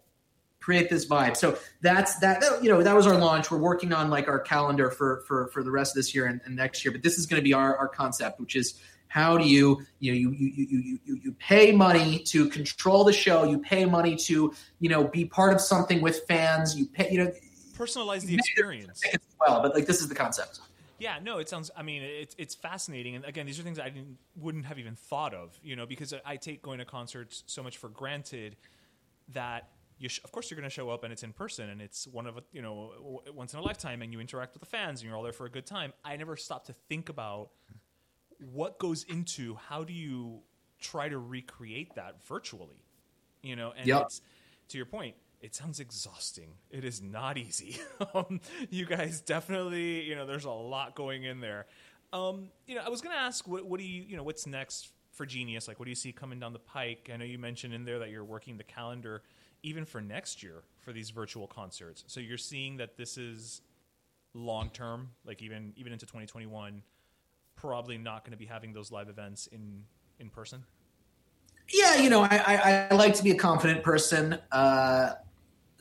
Speaker 3: Create this vibe. So that's that, that, you know, that was our launch. We're working on like our calendar for for for the rest of this year and, and next year. But this is going to be our, our concept, which is how do you you know you, you you you you pay money to control the show you pay money to you know be part of something with fans you pay you know
Speaker 2: personalize the experience
Speaker 3: well. But like this is the concept.
Speaker 2: Yeah, no, it sounds. I mean, it's it's fascinating, and again, these are things I didn't wouldn't have even thought of, you know, because I take going to concerts so much for granted that you sh- of course you're going to show up and it's in person and it's one of a you know w- once in a lifetime and you interact with the fans and you're all there for a good time. I never stopped to think about what goes into how do you try to recreate that virtually, you know, and yep. it's to your point it sounds exhausting. It is not easy. um, you guys definitely, you know, there's a lot going in there. Um, you know, I was going to ask, what, what do you, you know, what's next for Genius? Like, what do you see coming down the pike? I know you mentioned in there that you're working the calendar even for next year for these virtual concerts. So you're seeing that this is long term, like even even into 2021, probably not going to be having those live events in in person.
Speaker 3: Yeah, you know, I, I, I like to be a confident person. Uh,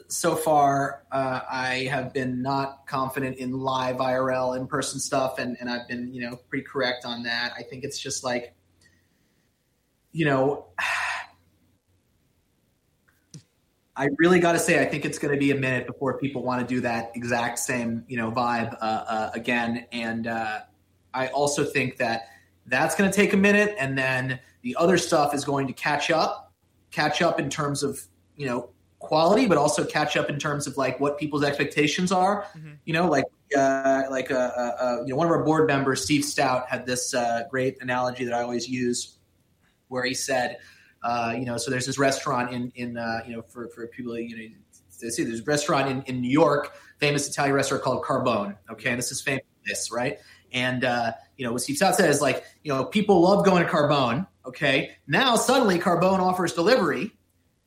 Speaker 3: so far, uh, I have been not confident in live IRL in person stuff, and, and I've been, you know, pretty correct on that. I think it's just like, you know, I really got to say, I think it's going to be a minute before people want to do that exact same, you know, vibe uh, uh, again. And uh, I also think that that's going to take a minute, and then the other stuff is going to catch up, catch up in terms of, you know, quality, but also catch up in terms of like what people's expectations are.
Speaker 2: Mm-hmm.
Speaker 3: You know, like uh, like uh, uh, uh, you know, one of our board members, Steve Stoute, had this uh, great analogy that I always use, where he said, uh, you know, so there's this restaurant in in uh, you know for for people you know see there's a restaurant in, in New York, famous Italian restaurant called Carbone. Okay, and this is famous, right? And uh, you know what Steve Stoute says, like you know, people love going to Carbone. Okay, now suddenly Carbone offers delivery.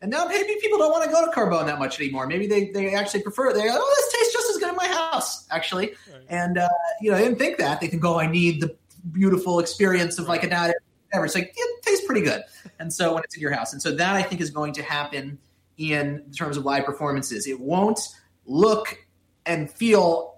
Speaker 3: And now maybe people don't want to go to Carbone that much anymore. Maybe they, they actually prefer it. They go, oh, this tastes just as good in my house, actually. Right. And, uh, you know, they didn't think that. They think, oh, I need the beautiful experience of like a night. Whatever. It's like, it tastes pretty good. And so when it's in your house. And so that I think is going to happen in terms of live performances. It won't look and feel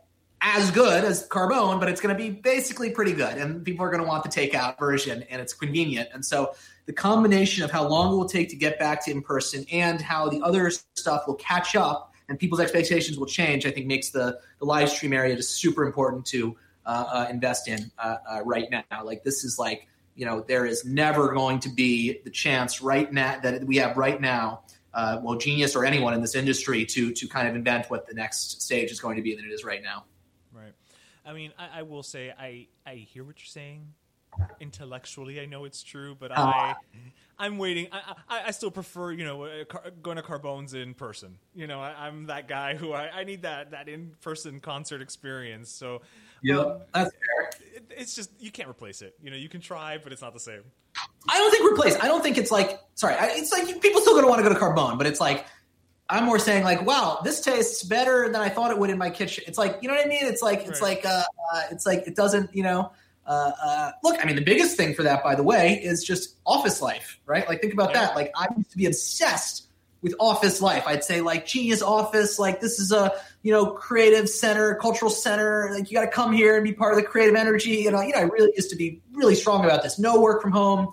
Speaker 3: as good as Carbone, but it's going to be basically pretty good. And people are going to want the takeout version and it's convenient. And so the combination of how long it will take to get back to in person and how the other stuff will catch up and people's expectations will change, I think makes the, the live stream area just super important to uh, uh, invest in uh, uh right now. Like this is like, you know, there is never going to be the chance right now that we have right now, uh, well, genius or anyone in this industry to to kind of invent what the next stage is going to be than it is right now.
Speaker 2: I mean, I, I will say I I hear what you're saying intellectually I know it's true, but I I'm waiting. I, I, I still prefer you know uh, going to Carbone's in person. You know I, am that guy who I, I need that that in person concert experience. So
Speaker 3: yeah, um, that's fair.
Speaker 2: It, it's just you can't replace it. You know you can try, but it's not the same.
Speaker 3: I don't think replace. I don't think it's like sorry. It's like people still going to want to go to Carbone, but it's like. I'm more saying like, wow, this tastes better than I thought it would in my kitchen. It's like, you know what I mean? It's like, it's right. like, uh, uh, it's like it doesn't, you know, uh, uh, look, I mean, the biggest thing for that, by the way, is just office life, right? Like, think about yeah. that. Like, I used to be obsessed with office life. I'd say, like, genius office, like, this is a, you know, creative center, cultural center. Like, you got to come here and be part of the creative energy. You know, you know, I really used to be really strong about this. No work from home.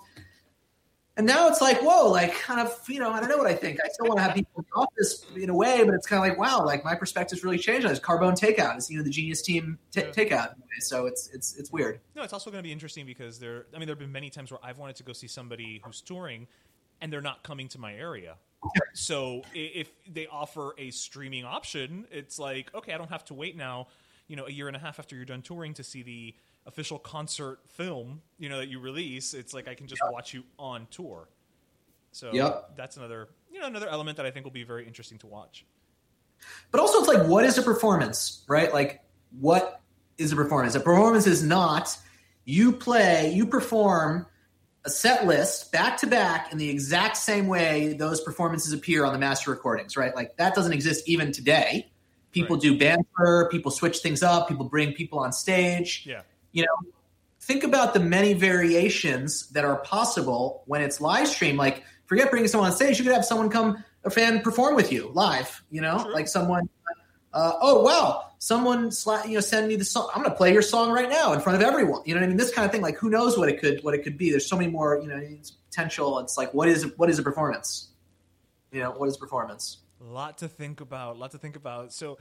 Speaker 3: And now it's like, whoa, like kind of, you know, I don't know what I think. I still want to have people in the office in a way, but it's kind of like, wow, like my perspective's really changed on this. Carbone takeout is, you know, the genius team t- takeout. So it's it's it's weird.
Speaker 2: No, it's also going to be interesting because there. I mean, there have been many times where I've wanted to go see somebody who's touring, and they're not coming to my area. So if they offer a streaming option, it's like, okay, I don't have to wait now, you know, a year and a half after you're done touring to see the official concert film, you know, that you release, it's like I can just yep. watch you on tour. So yep. that's another, you know, another element that I think will be very interesting to watch.
Speaker 3: But also, it's like, what is a performance, right? Like, what is a performance? A performance is not you play, you perform a set list back to back in the exact same way those performances appear on the master recordings, right? Like that doesn't exist even today. People right. do banter, people switch things up, people bring people on stage.
Speaker 2: Yeah
Speaker 3: you know, think about the many variations that are possible when it's live stream. Like, forget bringing someone on stage. You could have someone come, a fan perform with you live. You know, True. like someone. Uh, oh wow, someone sla- you know send me the song. I'm going to play your song right now in front of everyone. You know what I mean? This kind of thing. Like, who knows what it could what it could be? There's so many more. You know, potential. It's like what is what is a performance? You know, what is performance?
Speaker 2: A lot to think about. A lot to think about. So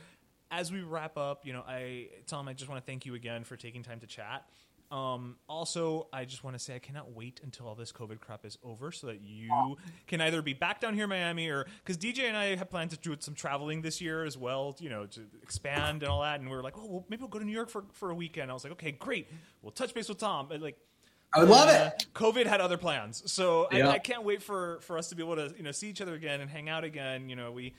Speaker 2: as we wrap up, you know, I Tom, I just want to thank you again for taking time to chat. Um, also, I just want to say I cannot wait until all this COVID crap is over so that you can either be back down here in Miami or because DJ and I have planned to do some traveling this year as well, you know, to expand and all that. And we were like, oh, well, maybe we'll go to New York for, for a weekend. I was like, okay, great. We'll touch base with Tom. But like,
Speaker 3: I would love uh, it.
Speaker 2: COVID had other plans, so I, I, can't wait for for us to be able to you know see each other again and hang out again. You know, we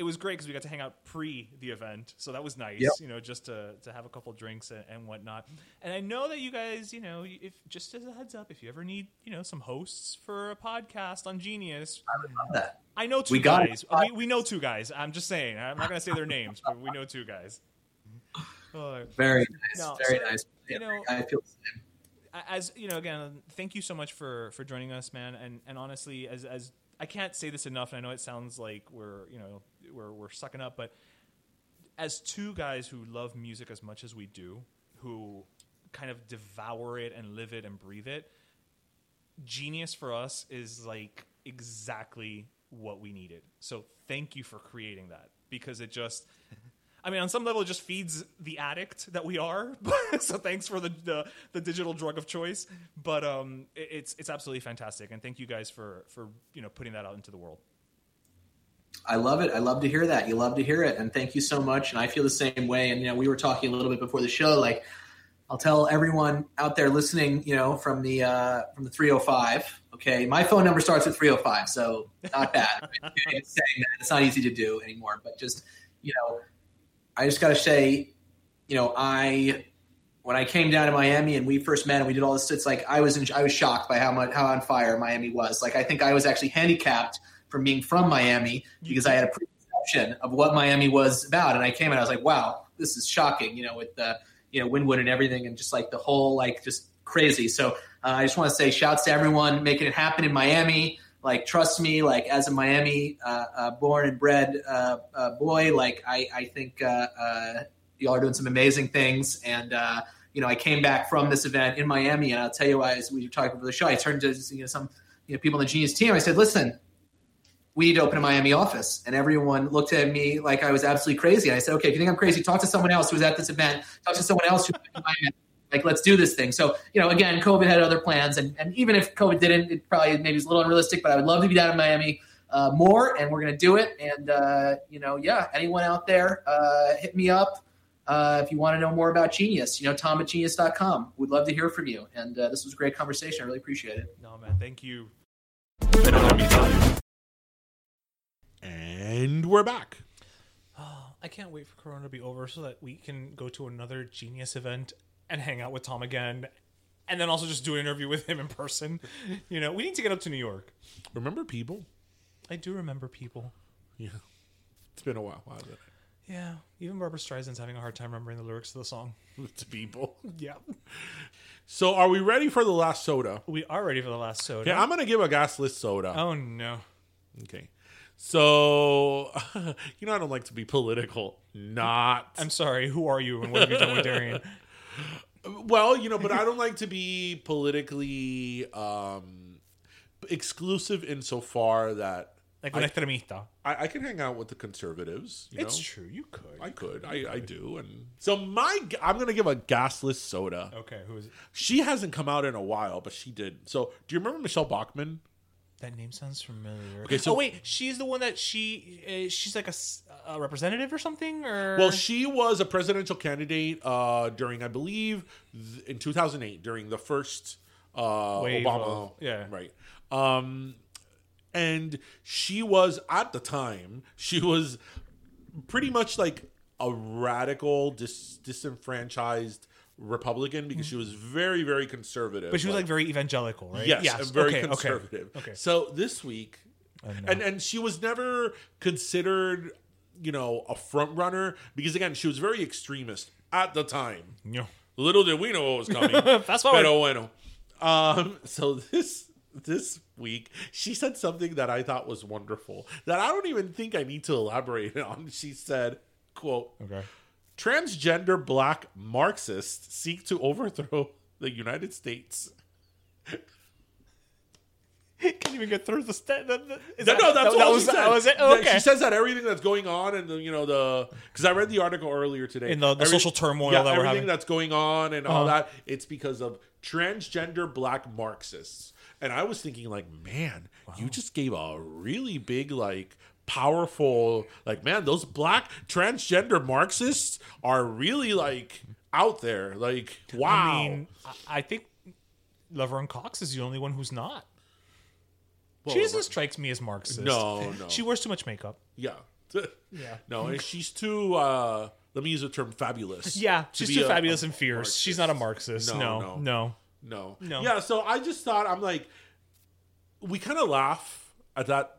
Speaker 2: it was great because we got to hang out pre the event, so that was nice. Yep. You know, just to to have a couple drinks and, and, whatnot. And I know that you guys, you know, if just as a heads up, if you ever need, you know, some hosts for a podcast on Genius,
Speaker 3: I would love that.
Speaker 2: I know two we guys. We, we know two guys. I'm just saying. I'm not gonna say their names, but we know two guys.
Speaker 3: Oh, very nice. No, very so, nice. You know, I feel the same
Speaker 2: as you know again thank you so much for for joining us man and and honestly as as i can't say this enough and i know it sounds like we're you know we're, we're sucking up. But as two guys who love music as much as we do, who kind of devour it and live it and breathe it, genius for us is like exactly what we needed. So thank you for creating that because it just. I mean, on some level, it just feeds the addict that we are. so thanks for the, the, the digital drug of choice. But um, it, it's it's absolutely fantastic, and thank you guys for for you know putting that out into the world.
Speaker 3: I love it. I love to hear that. You love to hear it, and thank you so much. And I feel the same way. And you know, we were talking a little bit before the show. Like, I'll tell everyone out there listening, you know, from the uh, from the 305. Okay, my phone number starts at 305, so not bad. that it's not easy to do anymore, but just you know, I just got to say, you know, I when I came down to Miami and we first met and we did all this, it's like I was in, I was shocked by how much how on fire Miami was. Like I think I was actually handicapped from being from Miami because I had a preconception of what Miami was about, and I came and I was like, wow, this is shocking. You know, with the you know Wynwood and everything, and just like the whole like just crazy. So uh, I just want to say shouts to everyone making it happen in Miami. Like trust me, like as a Miami uh, uh, born and bred uh, uh, boy, like I I think uh, y'all are doing some amazing things and you know, I came back from this event in Miami, and I'll tell you why. As we were talking before the show, I turned to you know some you know people in the Genius team. I said, "Listen, we need to open a Miami office. And everyone looked at me like I was absolutely crazy. And I said, okay, if you think I'm crazy, talk to someone else who was at this event. Talk to someone else who like let's do this thing. So, you know, again, COVID had other plans. And, and even if COVID didn't, it probably maybe is a little unrealistic, but I would love to be down in Miami uh, more and we're going to do it. And, uh, you know, yeah, anyone out there, uh, hit me up. Uh, if you want to know more about Genius, you know, tom at genius.com. We'd love to hear from you. And uh, this was a great conversation. I really appreciate it.
Speaker 2: No, man. Thank you.
Speaker 1: And we're back.
Speaker 2: Oh, I can't wait for Corona to be over so that we can go to another Genius event and hang out with Tom again. And then also just do an interview with him in person. You know, we need to get up to New York.
Speaker 1: Remember people?
Speaker 2: I do remember people.
Speaker 1: Yeah. It's been a while, hasn't it?
Speaker 2: Yeah, even Barbra Streisand's having a hard time remembering the lyrics to the song.
Speaker 1: To people.
Speaker 2: Yeah.
Speaker 1: So are we ready for the last soda?
Speaker 2: We are ready for the last soda.
Speaker 1: Yeah, I'm gonna give a gasless soda.
Speaker 2: oh no.
Speaker 1: Okay. So you know I don't like to be political. Not
Speaker 2: I'm sorry, who are you and what have you done with Darian?
Speaker 1: well, you know, but I don't like to be politically um exclusive insofar that
Speaker 2: Like un extremista.
Speaker 1: I, I can hang out with the conservatives. You
Speaker 2: It's
Speaker 1: know?
Speaker 2: true, you could.
Speaker 1: I could. I, I do. And so my I'm gonna give a gasless soda.
Speaker 2: Okay, who is it?
Speaker 1: She hasn't come out in a while, but she did. So do you remember Michele Bachmann?
Speaker 2: That name sounds familiar.
Speaker 1: Okay, so-
Speaker 2: oh wait, she's the one that she uh, she's like a representative or something, or
Speaker 1: Well, she was a presidential candidate uh, during, I believe, th- in 2008 during the first uh, Obama.
Speaker 2: of- yeah.
Speaker 1: right. Um, and she was at the time she was pretty much like a radical, dis- disenfranchised Republican because she was very, very conservative.
Speaker 2: but she was like very evangelical, right?
Speaker 1: Yes, and very
Speaker 2: okay,
Speaker 1: conservative.
Speaker 2: Okay. okay.
Speaker 1: So this week, and and she was never considered, you know, a front runner because again, she was very extremist at the time.
Speaker 2: No.
Speaker 1: Little did we know what was coming.
Speaker 2: Fast forward.
Speaker 1: Pero bueno. Um, so this this week, she said something that I thought was wonderful that I don't even think I need to elaborate on. She said, "quote
Speaker 2: Okay.
Speaker 1: Transgender black Marxists seek to overthrow the United States."
Speaker 2: Can't even get through the. St- the, the
Speaker 1: No,
Speaker 2: that,
Speaker 1: no, that's
Speaker 2: that,
Speaker 1: all
Speaker 2: was
Speaker 1: she said.
Speaker 2: that was it.
Speaker 1: Yeah,
Speaker 2: Okay.
Speaker 1: She says that everything that's going on and the you know the because I read the article earlier today
Speaker 2: In the- the social turmoil
Speaker 1: yeah,
Speaker 2: that we're
Speaker 1: everything
Speaker 2: having.
Speaker 1: that's going on and all
Speaker 2: Uh-huh.
Speaker 1: that it's because of transgender black Marxists. And I was thinking like, man, you just gave a really big like powerful like man those black transgender marxists are really like out there like wow
Speaker 2: I mean, I, think Laverne Cox is the only one who's not.
Speaker 1: Well,
Speaker 2: she doesn't strike me as Marxist.
Speaker 1: No, no.
Speaker 2: She wears too much makeup.
Speaker 1: yeah
Speaker 2: Yeah.
Speaker 1: no and she's too uh let me use the term fabulous
Speaker 2: Yeah, she's
Speaker 1: be
Speaker 2: too fabulous
Speaker 1: a
Speaker 2: and fierce. She's not a Marxist.
Speaker 1: No,
Speaker 2: No,
Speaker 1: no.
Speaker 2: no.
Speaker 1: No.
Speaker 2: No.
Speaker 1: Yeah, so I just thought I'm like we kind of laugh at that.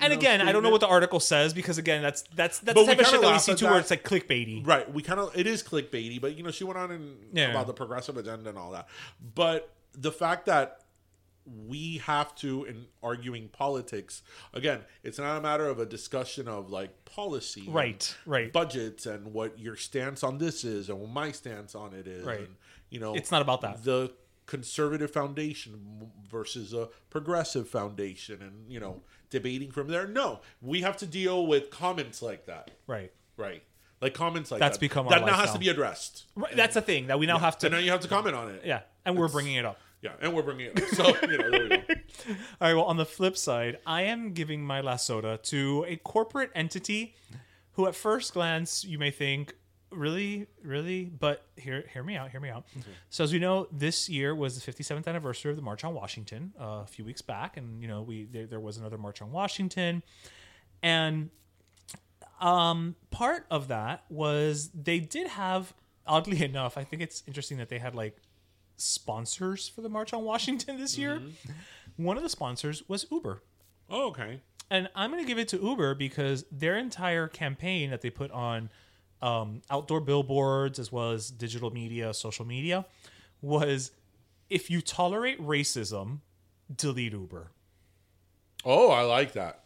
Speaker 2: And
Speaker 1: know,
Speaker 2: again, I don't know what the article says because again, that's that's that's
Speaker 1: But
Speaker 2: the type of shit that we see too, where it's like clickbaity.
Speaker 1: Right, we kind of it is clickbaity, but you know she went on and
Speaker 2: Yeah.
Speaker 1: about the progressive agenda and all that. But the fact that we have to in arguing politics again, it's not a matter of a discussion of like policy,
Speaker 2: Right, right.
Speaker 1: budgets and what your stance on this is and what my stance on it is,
Speaker 2: Right.
Speaker 1: and, you know,
Speaker 2: It's not about that.
Speaker 1: The conservative foundation versus a progressive foundation, and you know, debating from there. No, we have to deal with comments like that.
Speaker 2: Right.
Speaker 1: Right. Like comments like
Speaker 2: That's
Speaker 1: that.
Speaker 2: become our
Speaker 1: that now has to be addressed.
Speaker 2: Right, That's the thing that we now have
Speaker 1: So
Speaker 2: to.
Speaker 1: now you have to comment on it.
Speaker 2: yeah, and we're bringing it up.
Speaker 1: Yeah, and we're bringing it. Up. So you know, there we go.
Speaker 2: All right. Well, on the flip side, I am giving my last soda to a corporate entity who, at first glance, you may think, really, really, but hear hear me out. Hear me out. So, as we know, this year was the 57th anniversary of the March on Washington uh, a few weeks back, and you know, we there, there was another March on Washington, and um, part of that was they did have, oddly enough, I think it's interesting that they had like sponsors for the March on Washington this year. One of the sponsors was Uber.
Speaker 1: Oh, okay.
Speaker 2: And I'm going to give it to Uber because their entire campaign that they put on um, outdoor billboards as well as digital media, social media, was if you tolerate racism, delete Uber.
Speaker 1: Oh, I like that.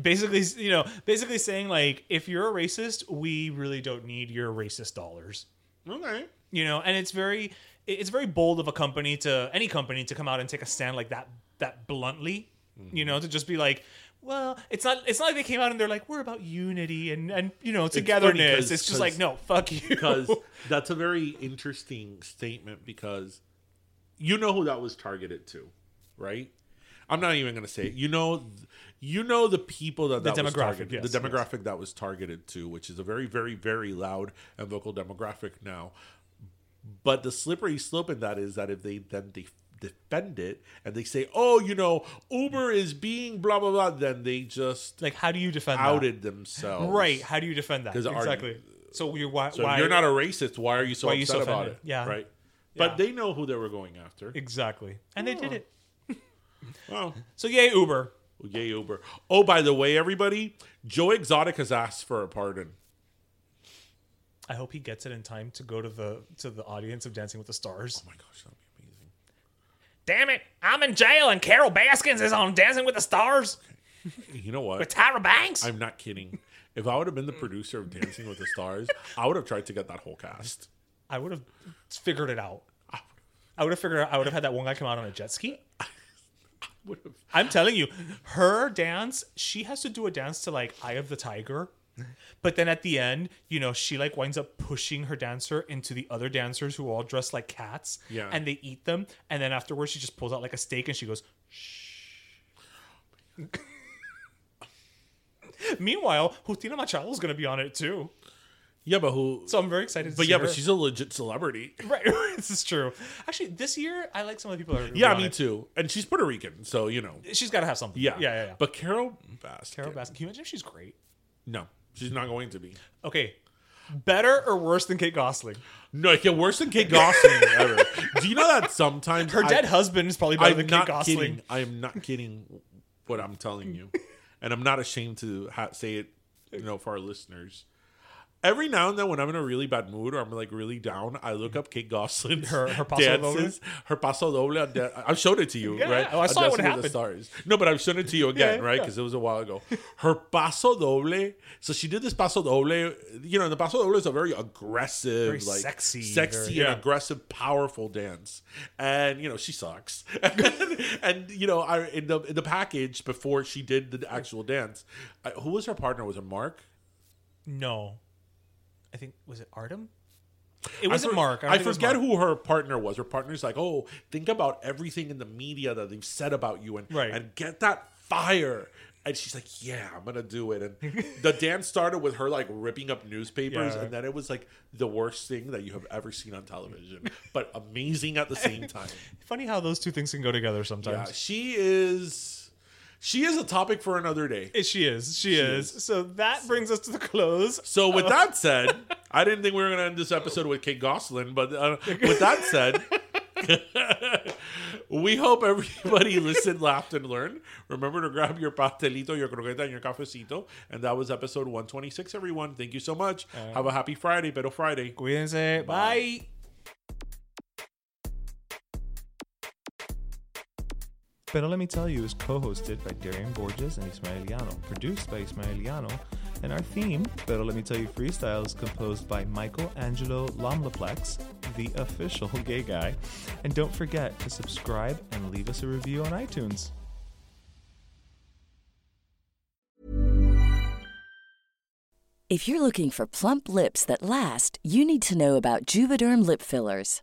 Speaker 2: Basically, you know, basically saying like, if you're a racist, we really don't need your racist dollars.
Speaker 1: Okay.
Speaker 2: you know and it's very it's very bold of a company to any company to come out and take a stand like that that bluntly you know to just be like well it's not it's not like they came out and they're like we're about unity and and you know togetherness
Speaker 1: 'cause-
Speaker 2: it's just like no fuck you
Speaker 1: because that's a very interesting statement because you know who that was targeted to, right? I'm not even going to say it. You know, you know the people that
Speaker 2: The
Speaker 1: that was
Speaker 2: demographic,
Speaker 1: targeted,
Speaker 2: yes,
Speaker 1: the demographic that was targeted to, which is a very, very, very loud and vocal demographic now. But the slippery slope in that is that if they then they defend it and they say, "Oh, you know, Uber is being blah blah blah," then they just
Speaker 2: like how do you defend
Speaker 1: outed themselves,
Speaker 2: right how do you defend that
Speaker 1: are-
Speaker 2: exactly so you're why,
Speaker 1: So
Speaker 2: why
Speaker 1: you're not a racist, why are you so
Speaker 2: why are you
Speaker 1: upset
Speaker 2: so
Speaker 1: about
Speaker 2: offended?
Speaker 1: it?
Speaker 2: Yeah.
Speaker 1: right.
Speaker 2: Yeah.
Speaker 1: But they know who they were going after.
Speaker 2: exactly and they did it
Speaker 1: Wow.
Speaker 2: so yay uber
Speaker 1: Yay, Uber. Oh, by the way, everybody, Joe Exotic has asked for a pardon.
Speaker 2: i hope he gets it in time to go to the to the audience of dancing with the stars
Speaker 1: Oh my gosh, that'd be amazing.
Speaker 2: Damn it i'm in jail and carol baskins is on dancing with the stars
Speaker 1: You know what?
Speaker 2: with tyra banks
Speaker 1: I'm not kidding. If I would have been the producer of Dancing with the Stars, I would have tried to get that whole cast.
Speaker 2: I would have figured it out. I would have figured out. I would have had that one guy come out on a jet ski.
Speaker 1: Would have.
Speaker 2: I'm telling you, her dance. She has to do a dance to like "Eye of the Tiger," but then at the end, you know, she like winds up pushing her dancer into the other dancers who are all dressed like cats.
Speaker 1: Yeah.
Speaker 2: and they eat them, and then afterwards, she just pulls out like a steak and she goes. Shh. Meanwhile, Justina Machado is going to be on it too,
Speaker 1: Yeah, but who?
Speaker 2: so I'm very excited. To
Speaker 1: but
Speaker 2: see
Speaker 1: yeah,
Speaker 2: her.
Speaker 1: but she's a legit celebrity.
Speaker 2: Right, this is true. Actually, this year I like some of the people that are.
Speaker 1: Yeah, me
Speaker 2: it.
Speaker 1: too. And she's Puerto Rican, so you know.
Speaker 2: She's got to have something.
Speaker 1: Yeah,
Speaker 2: yeah, yeah. yeah.
Speaker 1: But Carole Baskin,
Speaker 2: Carole Baskin, can you imagine if she's great?
Speaker 1: no, she's not going to be.
Speaker 2: Okay, better or worse than Kate Gosselin?
Speaker 1: No, get worse than Kate Gosselin ever. Do you know that sometimes
Speaker 2: Her
Speaker 1: I-
Speaker 2: dead husband is probably better
Speaker 1: I'm
Speaker 2: than Kate Gosselin.
Speaker 1: kidding. I am not kidding. What I'm telling you, and I'm not ashamed to ha- say it. You know, for our listeners. Every now and then, when I'm in a really bad mood or I'm like really down, I look up Kate Gosselin's
Speaker 2: Her- her paso
Speaker 1: dances. Her paso doble. on dan- I've showed it to you,
Speaker 2: Yeah,
Speaker 1: right?
Speaker 2: oh, I saw it when it
Speaker 1: Dancing the. Stars. No, but I've shown it to you again,
Speaker 2: Yeah,
Speaker 1: right?
Speaker 2: yeah.
Speaker 1: Because it was a while ago. Her paso doble. So she did this paso doble. You know, the paso doble is a very aggressive,
Speaker 2: Very
Speaker 1: like
Speaker 2: sexy,
Speaker 1: sexy
Speaker 2: very-
Speaker 1: and
Speaker 2: yeah.
Speaker 1: aggressive, powerful dance. And you know, she sucks. and, and, you know, I in the in the package before she did the actual dance, I, who was her partner? Was it Mark?
Speaker 2: No, I think was it Artem. It wasn't
Speaker 1: for-
Speaker 2: Mark. I,
Speaker 1: I,
Speaker 2: don't think it was
Speaker 1: forget
Speaker 2: Mark.
Speaker 1: who her partner was. Her partner's like, oh, think about everything in the media that they've said about you, and
Speaker 2: Right.
Speaker 1: and get that fire. And she's like, yeah, I'm gonna do it. And the dance started with her like ripping up newspapers,
Speaker 2: Yeah.
Speaker 1: and then it was like the worst thing that you have ever seen on television, but amazing at the same time.
Speaker 2: Funny how those two things can go together
Speaker 1: Yeah,
Speaker 2: sometimes.
Speaker 1: she is. She is a topic for another day.
Speaker 2: She is. She, is. So that brings us to the close.
Speaker 1: So with that said, I didn't think we were going to end this episode with Kate Gosselin, but uh, with that said, we hope everybody listened, laughed, and learned. Remember to grab your pastelito, your croqueta, and your cafecito. And that was episode 126, everyone. Thank you so much. Have a happy Friday, Pero Friday.
Speaker 2: Cuídense. Bye. Pero Let Me Tell You is co hosted by Darian Borges and Ismaeliano, produced by Ismaeliano, and our theme, Pero Let Me Tell You Freestyle, is composed by Michael Angelo Lomlaplex, the official gay guy. And don't forget to subscribe and leave us a review on iTunes.
Speaker 5: If you're looking for plump lips that last, you need to know about Juvederm lip fillers.